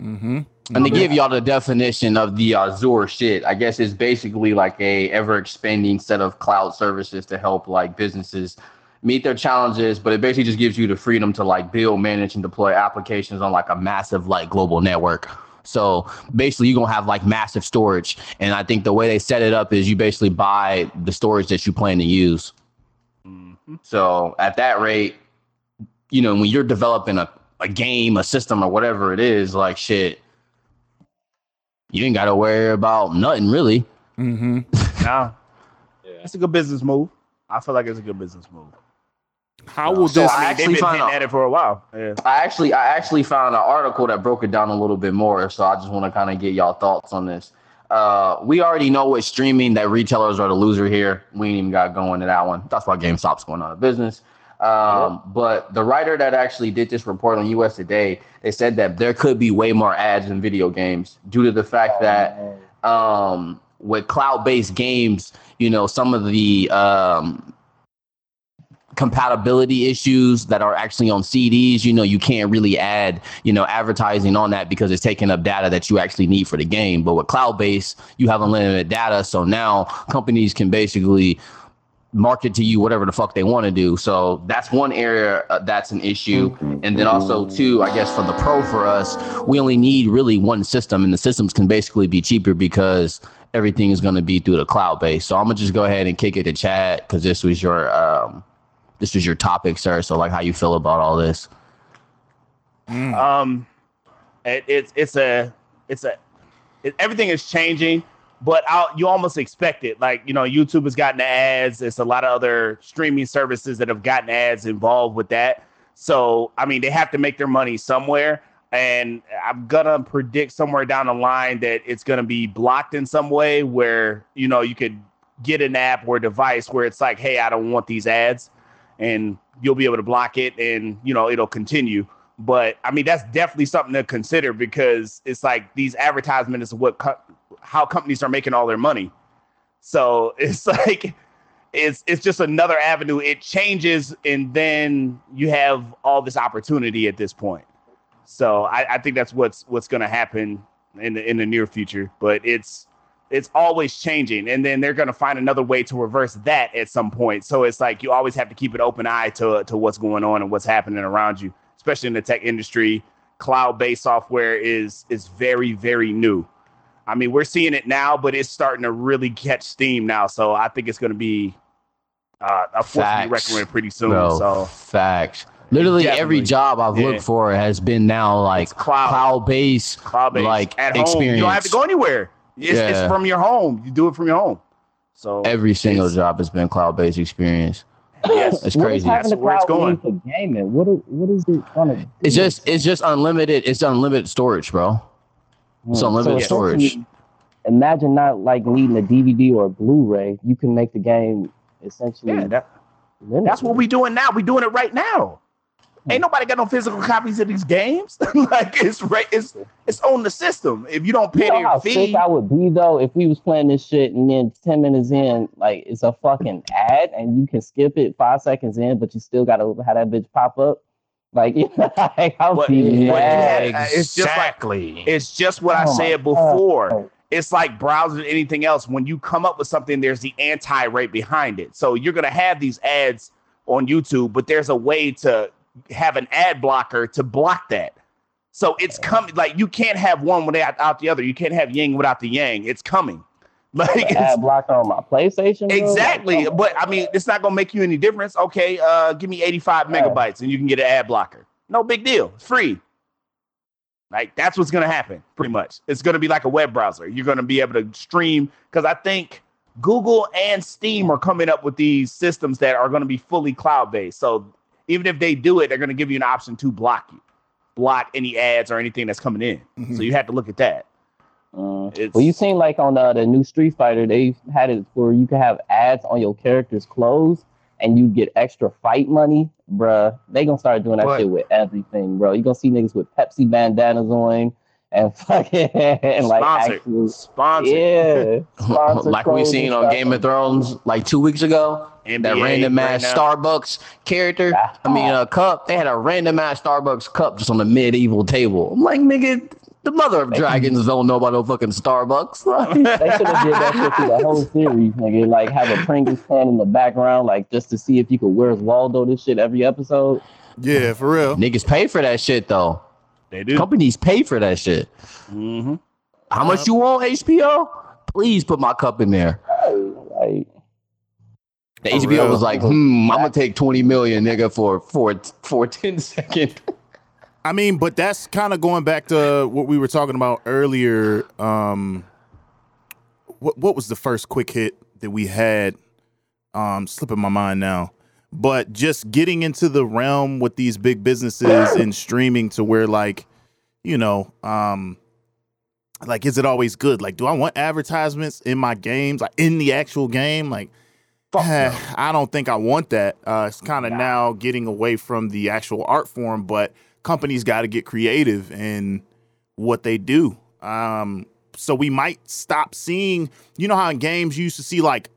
Mm-hmm. And to give y'all the definition of the Azure shit, I guess it's basically like a ever expanding set of cloud services to help like businesses meet their challenges, but it basically just gives you the freedom to like build, manage, and deploy applications on like a massive like global network. So basically, you're gonna have like massive storage, and I think the way they set it up is you basically buy the storage that you plan to use. So at that rate, you know, when you're developing a, a game, a system, or whatever it is, like shit, you ain't got to worry about nothing really. Mm-hmm. Nah, Yeah. it's a good business move. I feel like it's a good business move. How will So this? I mean, actually they've been found hitting at it for a while. Yeah. I actually I actually found an article that broke it down a little bit more. So I just want to kind of get y'all thoughts on this. Uh, we already know with streaming that retailers are the loser here. We ain't even got going to that one. That's why GameStop's going out of business. Um, But the writer that actually did this report on US Today, they said that there could be way more ads in video games due to the fact that um, with cloud-based games, you know, some of the um, compatibility issues that are actually on CDs, you know, you can't really add, you know, advertising on that because it's taking up data that you actually need for the game. But with cloud-based, you have unlimited data, so now companies can basically market to you whatever the fuck they want to do. So that's one area uh, that's an issue. And then also too, I guess for the pro for us, we only need really one system and the systems can basically be cheaper because everything is going to be through the cloud base. So I'm going to just go ahead and kick it to chat cuz this was your um this was your topic, sir. So like how you feel about all this? Mm. Um, it, it's it's a it's a it, everything is changing, but I'll, you almost expect it. Like you know, YouTube has gotten ads. It's a lot of other streaming services that have gotten ads involved with that. So I mean, they have to make their money somewhere. And I'm gonna predict somewhere down the line that it's gonna be blocked in some way where you know you could get an app or device where it's like, hey, I don't want these ads, and you'll be able to block it, and you know it'll continue. But I mean, that's definitely something to consider because it's like these advertisements is what co- how companies are making all their money. So it's like it's it's just another avenue. It changes, and then you have all this opportunity at this point. So I, I think that's what's what's going to happen in the in the near future. But it's it's always changing, and then they're going to find another way to reverse that at some point. So it's like you always have to keep an open eye to to what's going on and what's happening around you, especially in the tech industry. Cloud-based software is is very very new. I mean, we're seeing it now, but it's starting to really catch steam now. So I think it's going to be uh, a force to be reckoned with pretty soon. Bro, So facts. Literally every job I've Yeah. looked for has been now like cloud. cloud-based cloud-based like at home, experience. you don't have to go anywhere. It's, Yeah. it's from your home. You do it from your home. So Every single job has been cloud-based experience. Yes, It's crazy. That's where it's cloud mean going. for gaming? What is, what is it gonna? Do? It's just it's just unlimited. It's unlimited storage, bro. It's Hmm. unlimited So storage. Imagine not like needing a DVD or a Blu-ray. You can make the game essentially. yeah, that, that's what we're doing now. We're doing it right now. Ain't nobody got no physical copies of these games. like it's right, it's it's on the system. If you don't You pay know your how fee, sick I would be though if we was playing this shit and then ten minutes in, like it's a fucking ad and you can skip it five seconds in, but you still gotta have that bitch pop up. Like, like I'll What- be mad. had- uh, it's just like- exactly. it's just what I Oh my said God. before. It's like browsing anything else. When you come up with something, there's the anti right behind it. So you're gonna have these ads on YouTube, but there's a way to have an ad blocker to block that. So it's coming. Like you can't have one without the other. You can't have yin without the yang. It's coming. Like ad blocker on my PlayStation. bro? exactly. Like, But I mean, it's not gonna make you any difference. Okay, uh, give me 85 Yeah. megabytes and you can get an ad blocker. No big deal. It's free. Like that's what's gonna happen, pretty much. It's gonna be like a web browser. You're gonna be able to stream because I think Google and Steam are coming up with these systems that are gonna be fully cloud-based. So even if they do it, they're gonna give you an option to block you, block any ads or anything that's coming in. Mhm. So you have to look at that. mm. Well, you seen like on uh, the new Street Fighter, they had it where you could have ads on your character's clothes and you get extra fight money, bruh. They gonna start doing that What? shit with everything, bro. You gonna see niggas with Pepsi bandanas on and fucking and like Sponsored. actual, sponsored. yeah, sponsored like we seen on stuff. Game of Thrones like two weeks ago. And that NBA random right ass now. Starbucks character. I mean, a cup. They had a random ass Starbucks cup just on the medieval table. I'm like, nigga, the mother of dragons don't know about no fucking Starbucks. They should have did that shit through the whole series, nigga. Like have a Pringles can in the background, like just to see if you could where's Waldo this shit every episode. Yeah, for real. Niggas pay for that shit though. They do. Companies pay for that shit. Mm-hmm. How much you want, HBO? Please put my cup in there. Like The HBO real. was like, hmm, I'm gonna take 20 million, nigga, for for for 10 second. I mean, but that's kind of going back to what we were talking about earlier. Um, what what was the first quick hit that we had? Um, slipping my mind now. But just getting into the realm with these big businesses and streaming to where like, you know, um, like is it always good? Like, do I want advertisements in my games, like in the actual game? Like, I don't think I want that. Uh, it's kind of now getting away from the actual art form, but companies got to get creative in what they do. Um, so we might stop seeing, you know, how in games you used to see like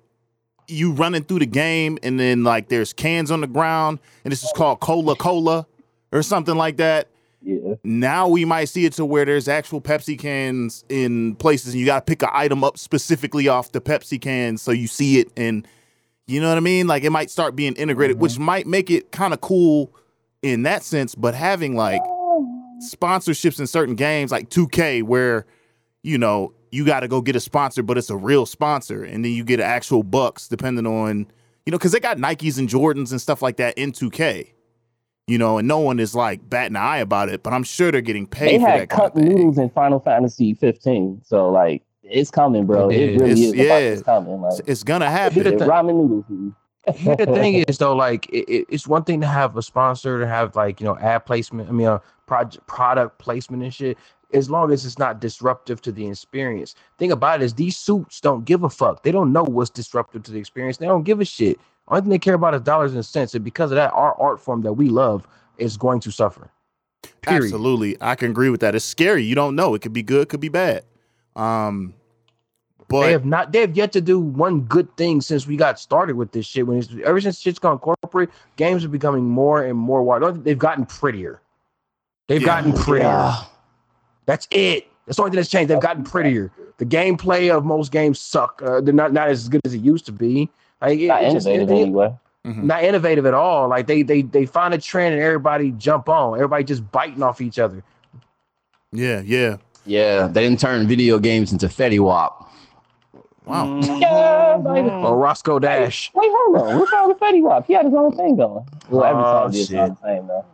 you running through the game and then like there's cans on the ground and this is called Cola Cola or something like that. Yeah. Now we might see it to where there's actual Pepsi cans in places and you got to pick an item up specifically off the Pepsi cans so you see it and you know what I mean? Like it might start being integrated, which mm-hmm. might make it kind of cool in that sense, but having like sponsorships in certain games like 2K where you know, you got to go get a sponsor, but it's a real sponsor and then you get actual bucks depending on, you know, cuz they got Nikes and Jordans and stuff like that in 2K. You know, and no one is like batting an eye about it, but I'm sure they're getting paid They for had that kind of cup noodles in Final Fantasy 15, so like it's coming, bro. It It, is. really It's- is. Yeah. yeah, it's coming. Like It's gonna happen. the the ramen noodles. Here the thing is though, like it, it- it's one thing to have a sponsor to have like you know ad placement. I mean, a project product placement and shit. As long as it's not disruptive to the experience. Thing about it is these suits don't give a fuck. They don't know what's disruptive to the experience. They don't give a shit. Only thing they care about is dollars and cents. And because of that, our art form that we love is going to suffer. Period. Absolutely. I can agree with that. It's scary. You don't know. It could be good, could be bad. Um but they have not. They have yet to do one good thing since we got started with this shit. When it's, ever since shit's gone corporate, games are becoming more and more wide. They've gotten prettier. They've Yeah. gotten prettier. That's it. That's the only thing that's changed. They've gotten prettier. The gameplay of most games suck. Uh, they're not not as good as it used to be. Like it, Not it's innovative it- it- anyway. Mhm. not innovative at all. Like they they they find a trend and everybody jump on. Everybody just biting off each other. yeah, yeah. Yeah, they didn't turn video games into Fetty Wap. Wow. Yeah, baby. Or Roscoe Dash. Wait, hold on. What's wrong with Fetty Wap? He had his own thing going. Well, every Oh, time did shit. sound the same though.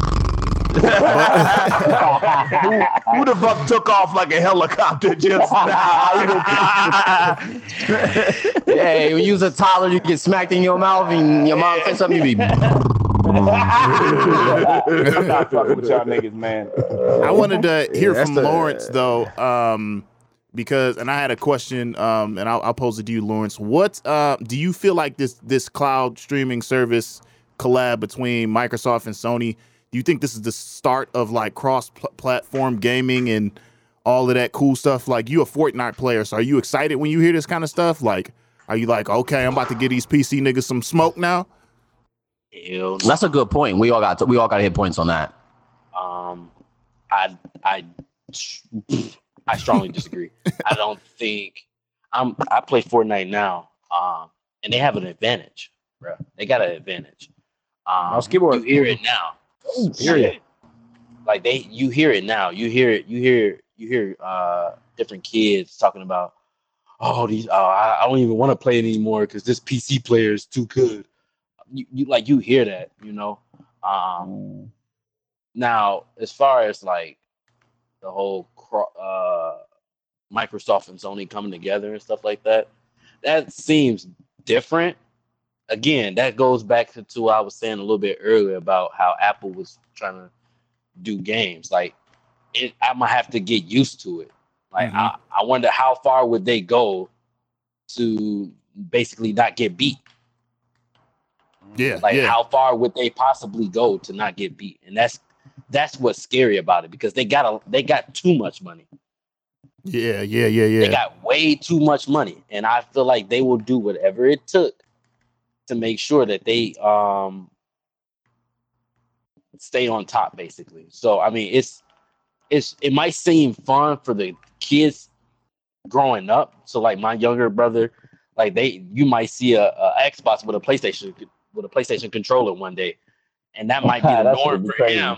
Who the fuck took off like a helicopter just now? hey, when you was a toddler, you get smacked in your mouth and your mom says something, you be. I'm not fucking with y'all niggas, man. I wanted to hear that's from the- Lawrence though, um, because and I had a question, um, and I'll, I'll pose it to you, Lawrence. What uh, do you feel like this this cloud streaming service collab between Microsoft and Sony? Do you think this is the start of like cross pl- platform gaming and all of that cool stuff? Like you a Fortnite player, so are you excited when you hear this kind of stuff? Like, are you like, okay, I'm about to get these PC niggas some smoke now? Hell. That's a good point. We all got we all got to hit points on that. Um, I I I strongly disagree. I don't think I'm. I play Fortnite now, um, and they have an advantage, bro. They got an advantage. Um, Mouse keyboard. You hear it now. Period. Like they, you hear it now. You hear it. You hear. You hear uh, different kids talking about, oh, these. Oh, I, I don't even want to play it anymore because this PC player is too good. You, you like you hear that, you know. Um, now, as far as like the whole cro- uh, Microsoft and Sony coming together and stuff like that, that seems different. Again, that goes back to, to what I was saying a little bit earlier about how Apple was trying to do games. Like, it, I'm gonna have to get used to it. Like, Mhm. I, I wonder how far would they go to basically not get beat. Yeah, Like yeah. how far would they possibly go to not get beat? And that's that's what's scary about it because they got a they got too much money. yeah, yeah, yeah, yeah. They got way too much money. And I feel like they will do whatever it took to make sure that they um stay on top basically. So I mean it's it's it might seem fun for the kids growing up. So like my younger brother, like they you might see a, a Xbox with a PlayStation with a PlayStation controller one day, and that might be the norm for crazy. him.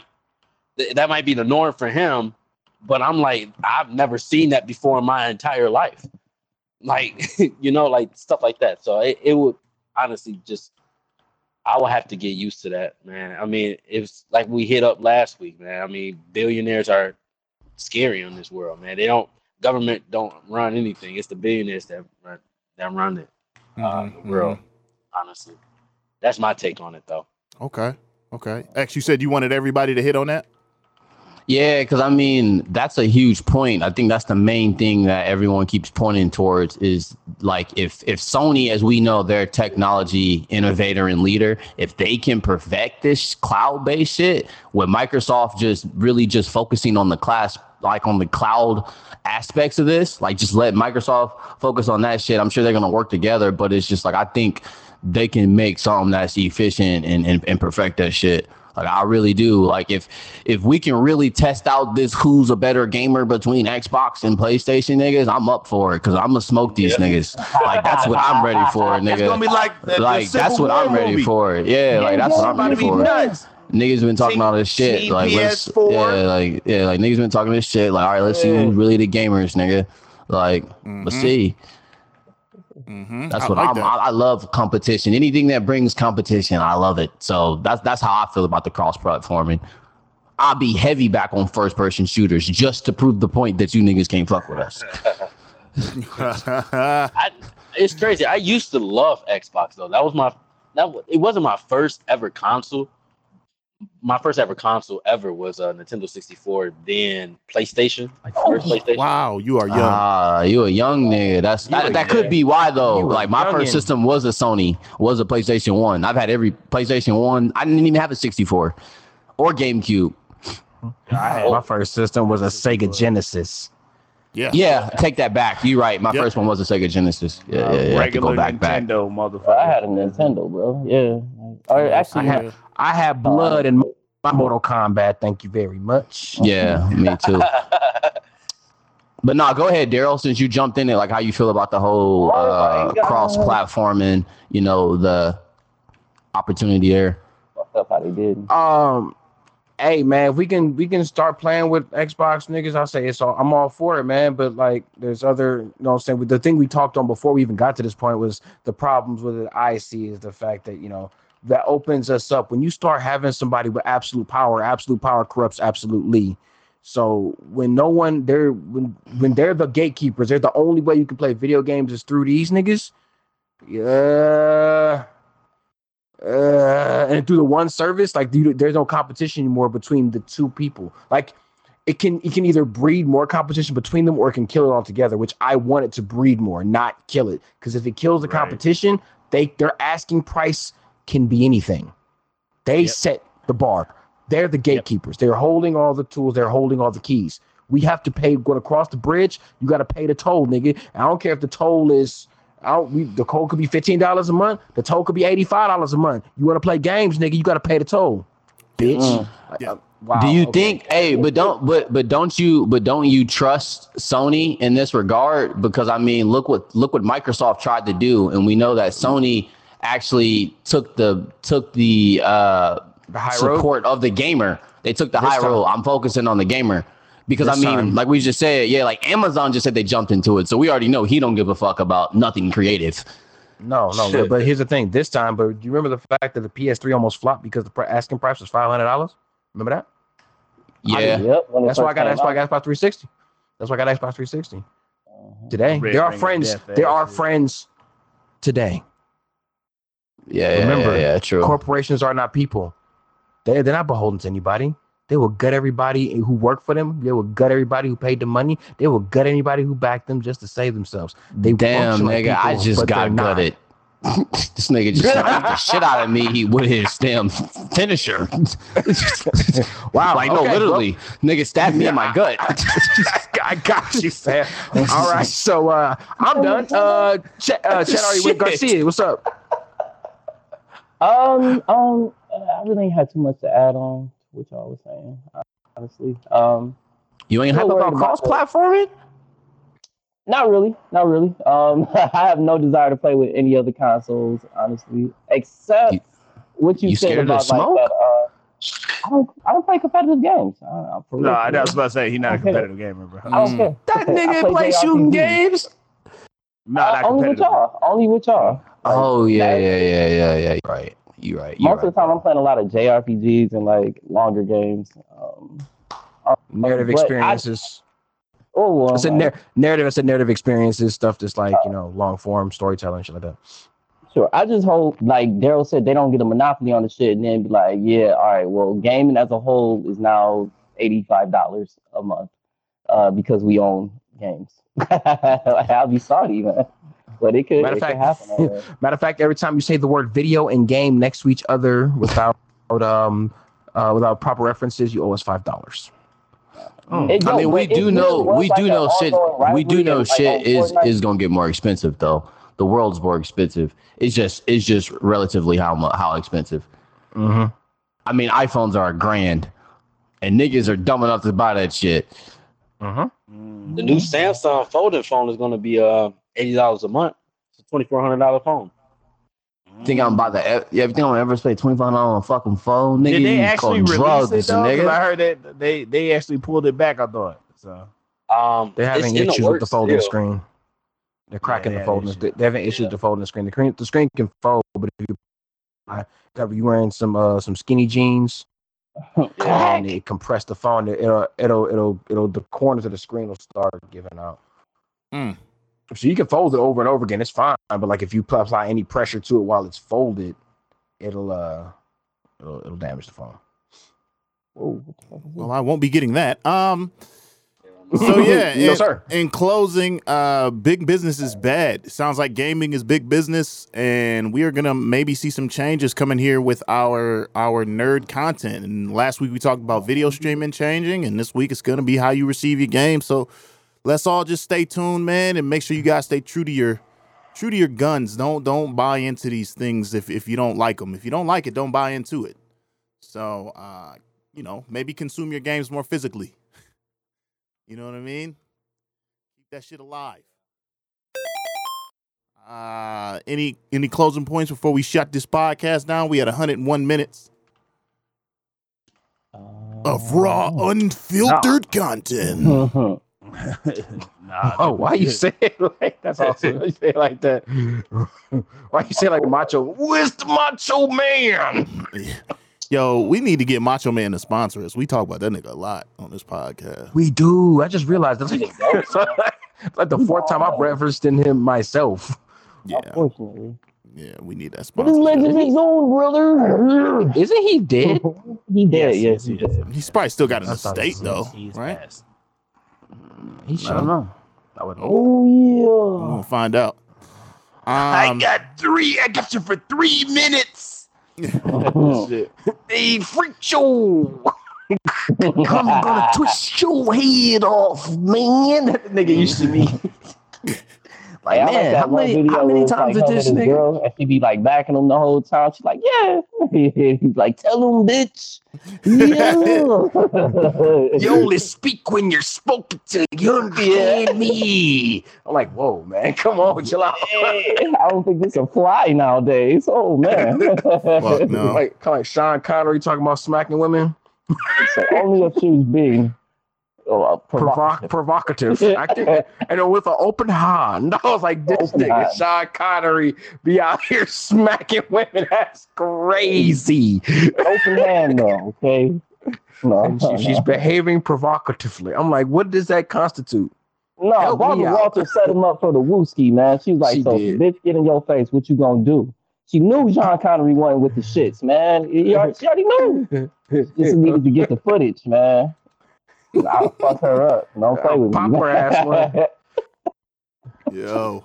Th- That might be the norm for him. But I'm like, I've never seen that before in my entire life. Like, you know, like stuff like that. So it, it would honestly just I will have to get used to that, man. I mean, it's like we hit up last week, man. I mean, billionaires are scary in this world, man. They don't government don't run anything. It's the billionaires that run that run it. Uh, Mhm, the world, honestly. That's my take on it, though. Okay. Okay. X, you said you wanted everybody to hit on that. Yeah, because I mean that's a huge point. I think that's the main thing that everyone keeps pointing towards is like if if Sony, as we know, their technology innovator and leader, if they can perfect this cloud based shit, with Microsoft just really just focusing on the class, like on the cloud aspects of this, like just let Microsoft focus on that shit. I'm sure they're gonna work together, but it's just like I think they can make something that's efficient and and, and perfect that shit. Like I really do. Like if if we can really test out this who's a better gamer between Xbox and PlayStation niggas, I'm up for it because I'm gonna smoke these niggas. Like that's what I'm ready for, nigga. It's gonna be like the, the like that's what I'm ready movie. for. Yeah, like that's what I'm about ready for. nuts. Niggas been talking Team- all this shit. Team like let's PS4. yeah, like yeah, like niggas been talking this shit. Like all right, let's see who's really the gamers, nigga. Like let's Mhm. see. Mm-hmm. That's I what like I'm. that. I, I love competition. Anything that brings competition, I love it. So that's that's how I feel about the cross platforming. I'll be heavy back on first person shooters just to prove the point that you niggas can't fuck with us. I, it's crazy. I used to love Xbox though. That was my that wa- it wasn't my first ever console. My first ever console ever was a Nintendo 64, then PlayStation, like first PlayStation. wow, you are young. Ah, you a young nigga. That's that, that could be why though. you Like my first youngin'. system was a Sony, was a PlayStation One. I've had every PlayStation One. I didn't even have a 64 or GameCube. I had my first system was a Sega Genesis. yeah. Yeah, take that back. You're right. My Yep. first one was a Sega Genesis. Yeah, Uh, yeah, yeah. I go regular back back. Nintendo, motherfucker. I had a Nintendo, bro. Yeah. Or actually, I have, I had blood in my Mortal Kombat. Thank you very much. Yeah, me too. But no, go ahead, Daryl. Since you jumped in it, like how you feel about the whole Oh uh, my cross-platforming, you know the opportunity there. fucked up how they did. Um, hey man, if we can we can start playing with Xbox niggas, I say it's all I'm all for it, man. But like, there's other, you know, what I'm saying the thing we talked on before we even got to this point was the problems with it. I see is the fact that you know that opens us up when you start having somebody with absolute power. Absolute power corrupts absolutely. So when no one they're when when they're the gatekeepers, they're the only way you can play video games is through these niggas. Yeah. Uh, and through the one service, like you, there's no competition anymore between the two people. Like it can it can either breed more competition between them or it can kill it altogether. Which I want it to breed more, not kill it. Because if it kills the Right. competition, they they're asking price can be anything. They Yep. set the bar. They're the gatekeepers. They're holding all the tools. They're holding all the keys. We have to pay. Going across the bridge, you got to pay the toll, nigga. I don't care if the toll is. I don't, we, the toll could be fifteen dollars a month. The toll could be eighty five dollars a month. You want to play games, nigga? You got to pay the toll, bitch. Mm. Yeah. uh, wow, Do you okay. think? Hey, but don't but but don't you but don't you trust Sony in this regard? Because I mean, look what look what Microsoft tried to do, and we know that Sony actually took the took the uh the high road? support of the gamer. They took the This high time. road. I'm focusing on the gamer. Because This I mean, time. like we just said, yeah, like Amazon just said they jumped into it. So we already know he don't give a fuck about nothing creative. No, no. But, but here's the thing. This time, but do you remember the fact that the PS3 almost flopped because the asking price was five hundred dollars? Remember that? Yeah. Yep. when it That's why I got came Xbox, I out. got Xbox 360. That's why I got Xbox 360 Mhm. today. Red there are friends. Death, There are friends today. Yeah, yeah, Remember, yeah, yeah, true. Corporations are not people. They they're not beholden to anybody. They will gut everybody who worked for them. They will gut everybody who paid the money. They will gut anybody who backed them just to save themselves. They Damn, nigga, I just got gutted. this nigga just knocked the shit out of me he with his damn finisher. Wow, like no, okay, literally, nigga stabbed me in my gut. I got you, fam. All right, so uh, I'm done. Uh, Ch- uh, Chet already Shit. Garcia. What's up? Um, um, I really ain't had too much to add on to what y'all was saying, honestly. Um, You ain't hype about cross platforming? not really, not really. Um, I have no desire to play with any other consoles, honestly, except You- what you, you said about smoke? like that. Uh, I don't, I don't play competitive games. I, I, for No, real, I for real. was about to say he's not a competitive gamer, bro. I don't care. That I nigga play play shooting games. No, Uh, only with y'all. Only with y'all. Like, Oh yeah, that- yeah, yeah, yeah, yeah. Right. you're right. You're Most right. of the time, I'm playing a lot of JRPGs and like longer games. Um, Narrative but I- experiences. oh, well, It's a nar- narrative. It's a narrative experiences stuff that's like you know long form storytelling shit like that. Sure. I just hope, like Daryl said, they don't get a monopoly on the shit and then be like, yeah, all right, well, gaming as a whole is now $85 a month uh, because we own games. I'll be sorry, man. But it could, Matter it of could fact, happen. Matter of fact, every time you say the word video and game next to each other without um uh, without proper references, you owe us five dollars. It- I mean, we do know, we like do an know shit. We do know like, shit is Fortnite. is gonna get more expensive though. The world's more expensive. It's just it's just relatively how how expensive. Mm-hmm. I mean, iPhones are a grand, and niggas are dumb enough to buy that shit. Mm-hmm. The new Samsung folding phone is going to be uh eighty dollars a month. It's a twenty four hundred dollar phone. Think I'm about to? Yeah, you think I'm gonna ever spend twenty five dollars on a fucking phone? Nigga, Did they you actually call release drugs, it though? 'Cause I heard that they they actually pulled it back. I thought so. Um, They're having it's in issues with the folding still. screen. They're cracking they the folding. issues. They having issues with the folding screen. The screen the screen can fold, but if you if you wearing some uh some skinny jeans and it compress the phone, it- it'll it'll it'll it'll the corners of the screen will start giving out. Mm. So you can fold it over and over again. It's fine, but like if you apply any pressure to it while it's folded, it'll uh it'll, it'll damage the phone. Whoa, what the fuck is Well, I won't be getting that. Um. So yeah, No, in, sir. in closing, uh, big business is bad. Sounds like gaming is big business, and we are gonna maybe see some changes coming here with our our nerd content. And last week we talked about video streaming changing, and this week it's gonna be how you receive your game. So let's all just stay tuned, man, and make sure you guys stay true to your true to your guns. Don't don't buy into these things if if you don't like them. If you don't like it, don't buy into it. So uh, you know, maybe consume your games more physically. You know what I mean? Keep that shit alive. Uh any any closing points before we shut this podcast down? We had 101 minutes it? of raw, unfiltered content. Uh, Nah, Oh, why you say it like that's awesome? Why you say it like that? Why you say like macho? Where's the macho man? Yo, we need to get Macho Man to sponsor us. We talk about that nigga a lot on this podcast. We do. I just realized that's like, like the fourth time I've referenced in him myself. Yeah, Unfortunately. yeah, we need that But his sponsor. legend is own, brother. Isn't he dead? he did, Yes, yes, yes, he yes. did. He's probably still got an estate though, He's right? passed. He I should. don't know. I would hope. Oh, We're yeah. gonna find out. I Um, got three. I got you for three minutes. Shit. Hey, freak show! I'm gonna twist your head off, man. That nigga used to be. Like, Hey, I like man, how many, how many times like did this nigga? girl, and she be like backing him the whole time. She's like, yeah. He's like, tell him, bitch. Yeah. You only speak when you're spoken to. You understand me? I'm like, whoa, man, come on, chill out. I don't think this a fly nowadays. Oh man. Fuck no. Like, kind of like Sean Connery talking about smacking women. So only if she was being uh, Provoc- provocative. provocative. I think, and with an open hand. I was like, this Open nigga, hand. Sean Connery, be out here smacking women. That's crazy. Open hand though, okay? No, she, she's behaving provocatively. I'm like, what does that constitute? no. help Barbara out. Walter set him up for the wooski, man. She was like, She "So, did. bitch, get in your face. What you gonna do?" She knew Sean Connery wasn't with the shits, man. He already, she already knew. Just needed to get the footage, man. I'll fuck her up. Don't play with Pop me. her ass, Yo.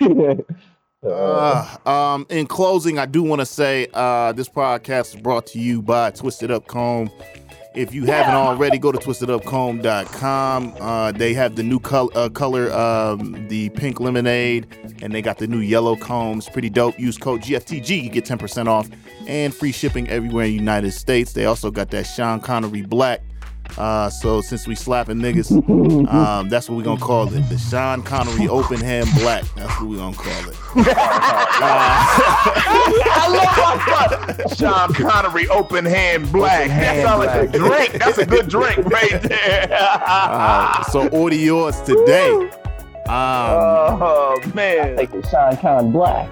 man. Uh, um, in closing, I do want to say uh, this podcast is brought to you by Twisted Up Comb. If you haven't already, go to twistedupcomb.com. Uh, they have the new color, uh, color um, the pink lemonade, and they got the new yellow combs. Pretty dope. Use code GFTG, you get 10% off and free shipping everywhere in the United States. They also got that Sean Connery black. Uh, so since we slapping niggas, um, that's what we're gonna call it. The Sean Connery open hand black. That's what we're gonna call it. Uh, I love my stuff. Sean Connery, open hand black. Open that hand sounds like a drink. That's a good drink right there. Uh, so order yours today. Um, Oh man. Take the Sean Con Black.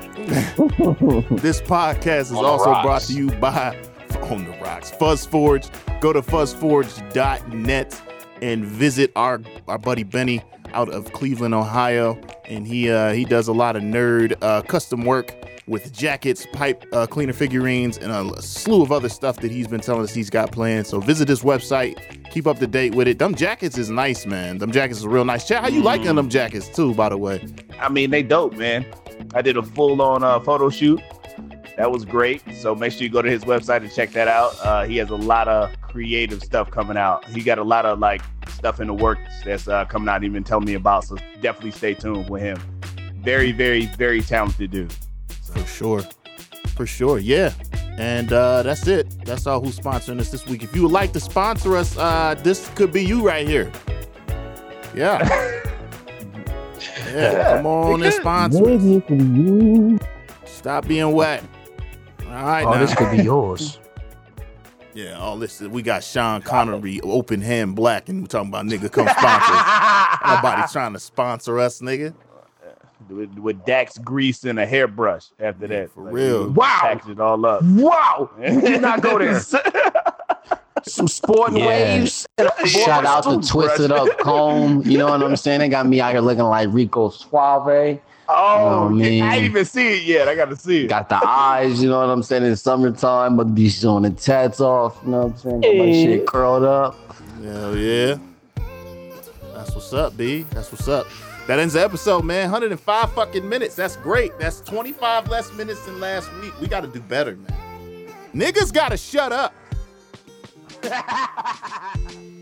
this podcast is also rocks. brought to you by On the Rocks. FuzzForge. Go to fuzzforge.net and visit our our buddy Benny out of Cleveland, Ohio. And he uh, he does a lot of nerd uh, custom work with jackets, pipe uh, cleaner figurines, and a slew of other stuff that he's been telling us he's got planned. So visit his website, keep up to date with it. Them jackets is nice, man. Them jackets is real nice. Chat, how you liking them jackets too, by the way? I mean, they dope, man. I did a full on uh, photo shoot. That was great. So make sure you go to his website and check that out. Uh, he has a lot of creative stuff coming out. He got a lot of like stuff in the works that's uh, coming out. Even tell me about. So definitely stay tuned with him. Very, very, very talented dude. For sure. For sure. Yeah. And uh, that's it. That's all who's sponsoring us this week. If you would like to sponsor us, uh, this could be you right here. Yeah. Yeah. Come on and sponsor. us. Maybe for you. Stop being wet. All right. Oh, now. this could be yours. yeah. Oh, all this. We got Sean Connery, open hand black, and we're talking about nigga come sponsor us. Nobody's trying to sponsor us, nigga. with, with Dax grease and a hairbrush after that. For real. Wow. Package it all up. Wow. Did not go there. Some sporting Yeah. waves. Shout out to Twisted Up Comb. You know what I'm saying? They got me out here looking like Rico Suave. Oh, Oh, man. I ain't even see it yet. I got to see it. Got the eyes, you know what I'm saying? In summertime, but be showing the tats off. You know what I'm saying? Got my Hey. shit curled up. Hell yeah. That's what's up, B. That's what's up. That ends the episode, man. 105 fucking minutes. That's great. That's 25 less minutes than last week. We got to do better, man. Niggas got to shut up.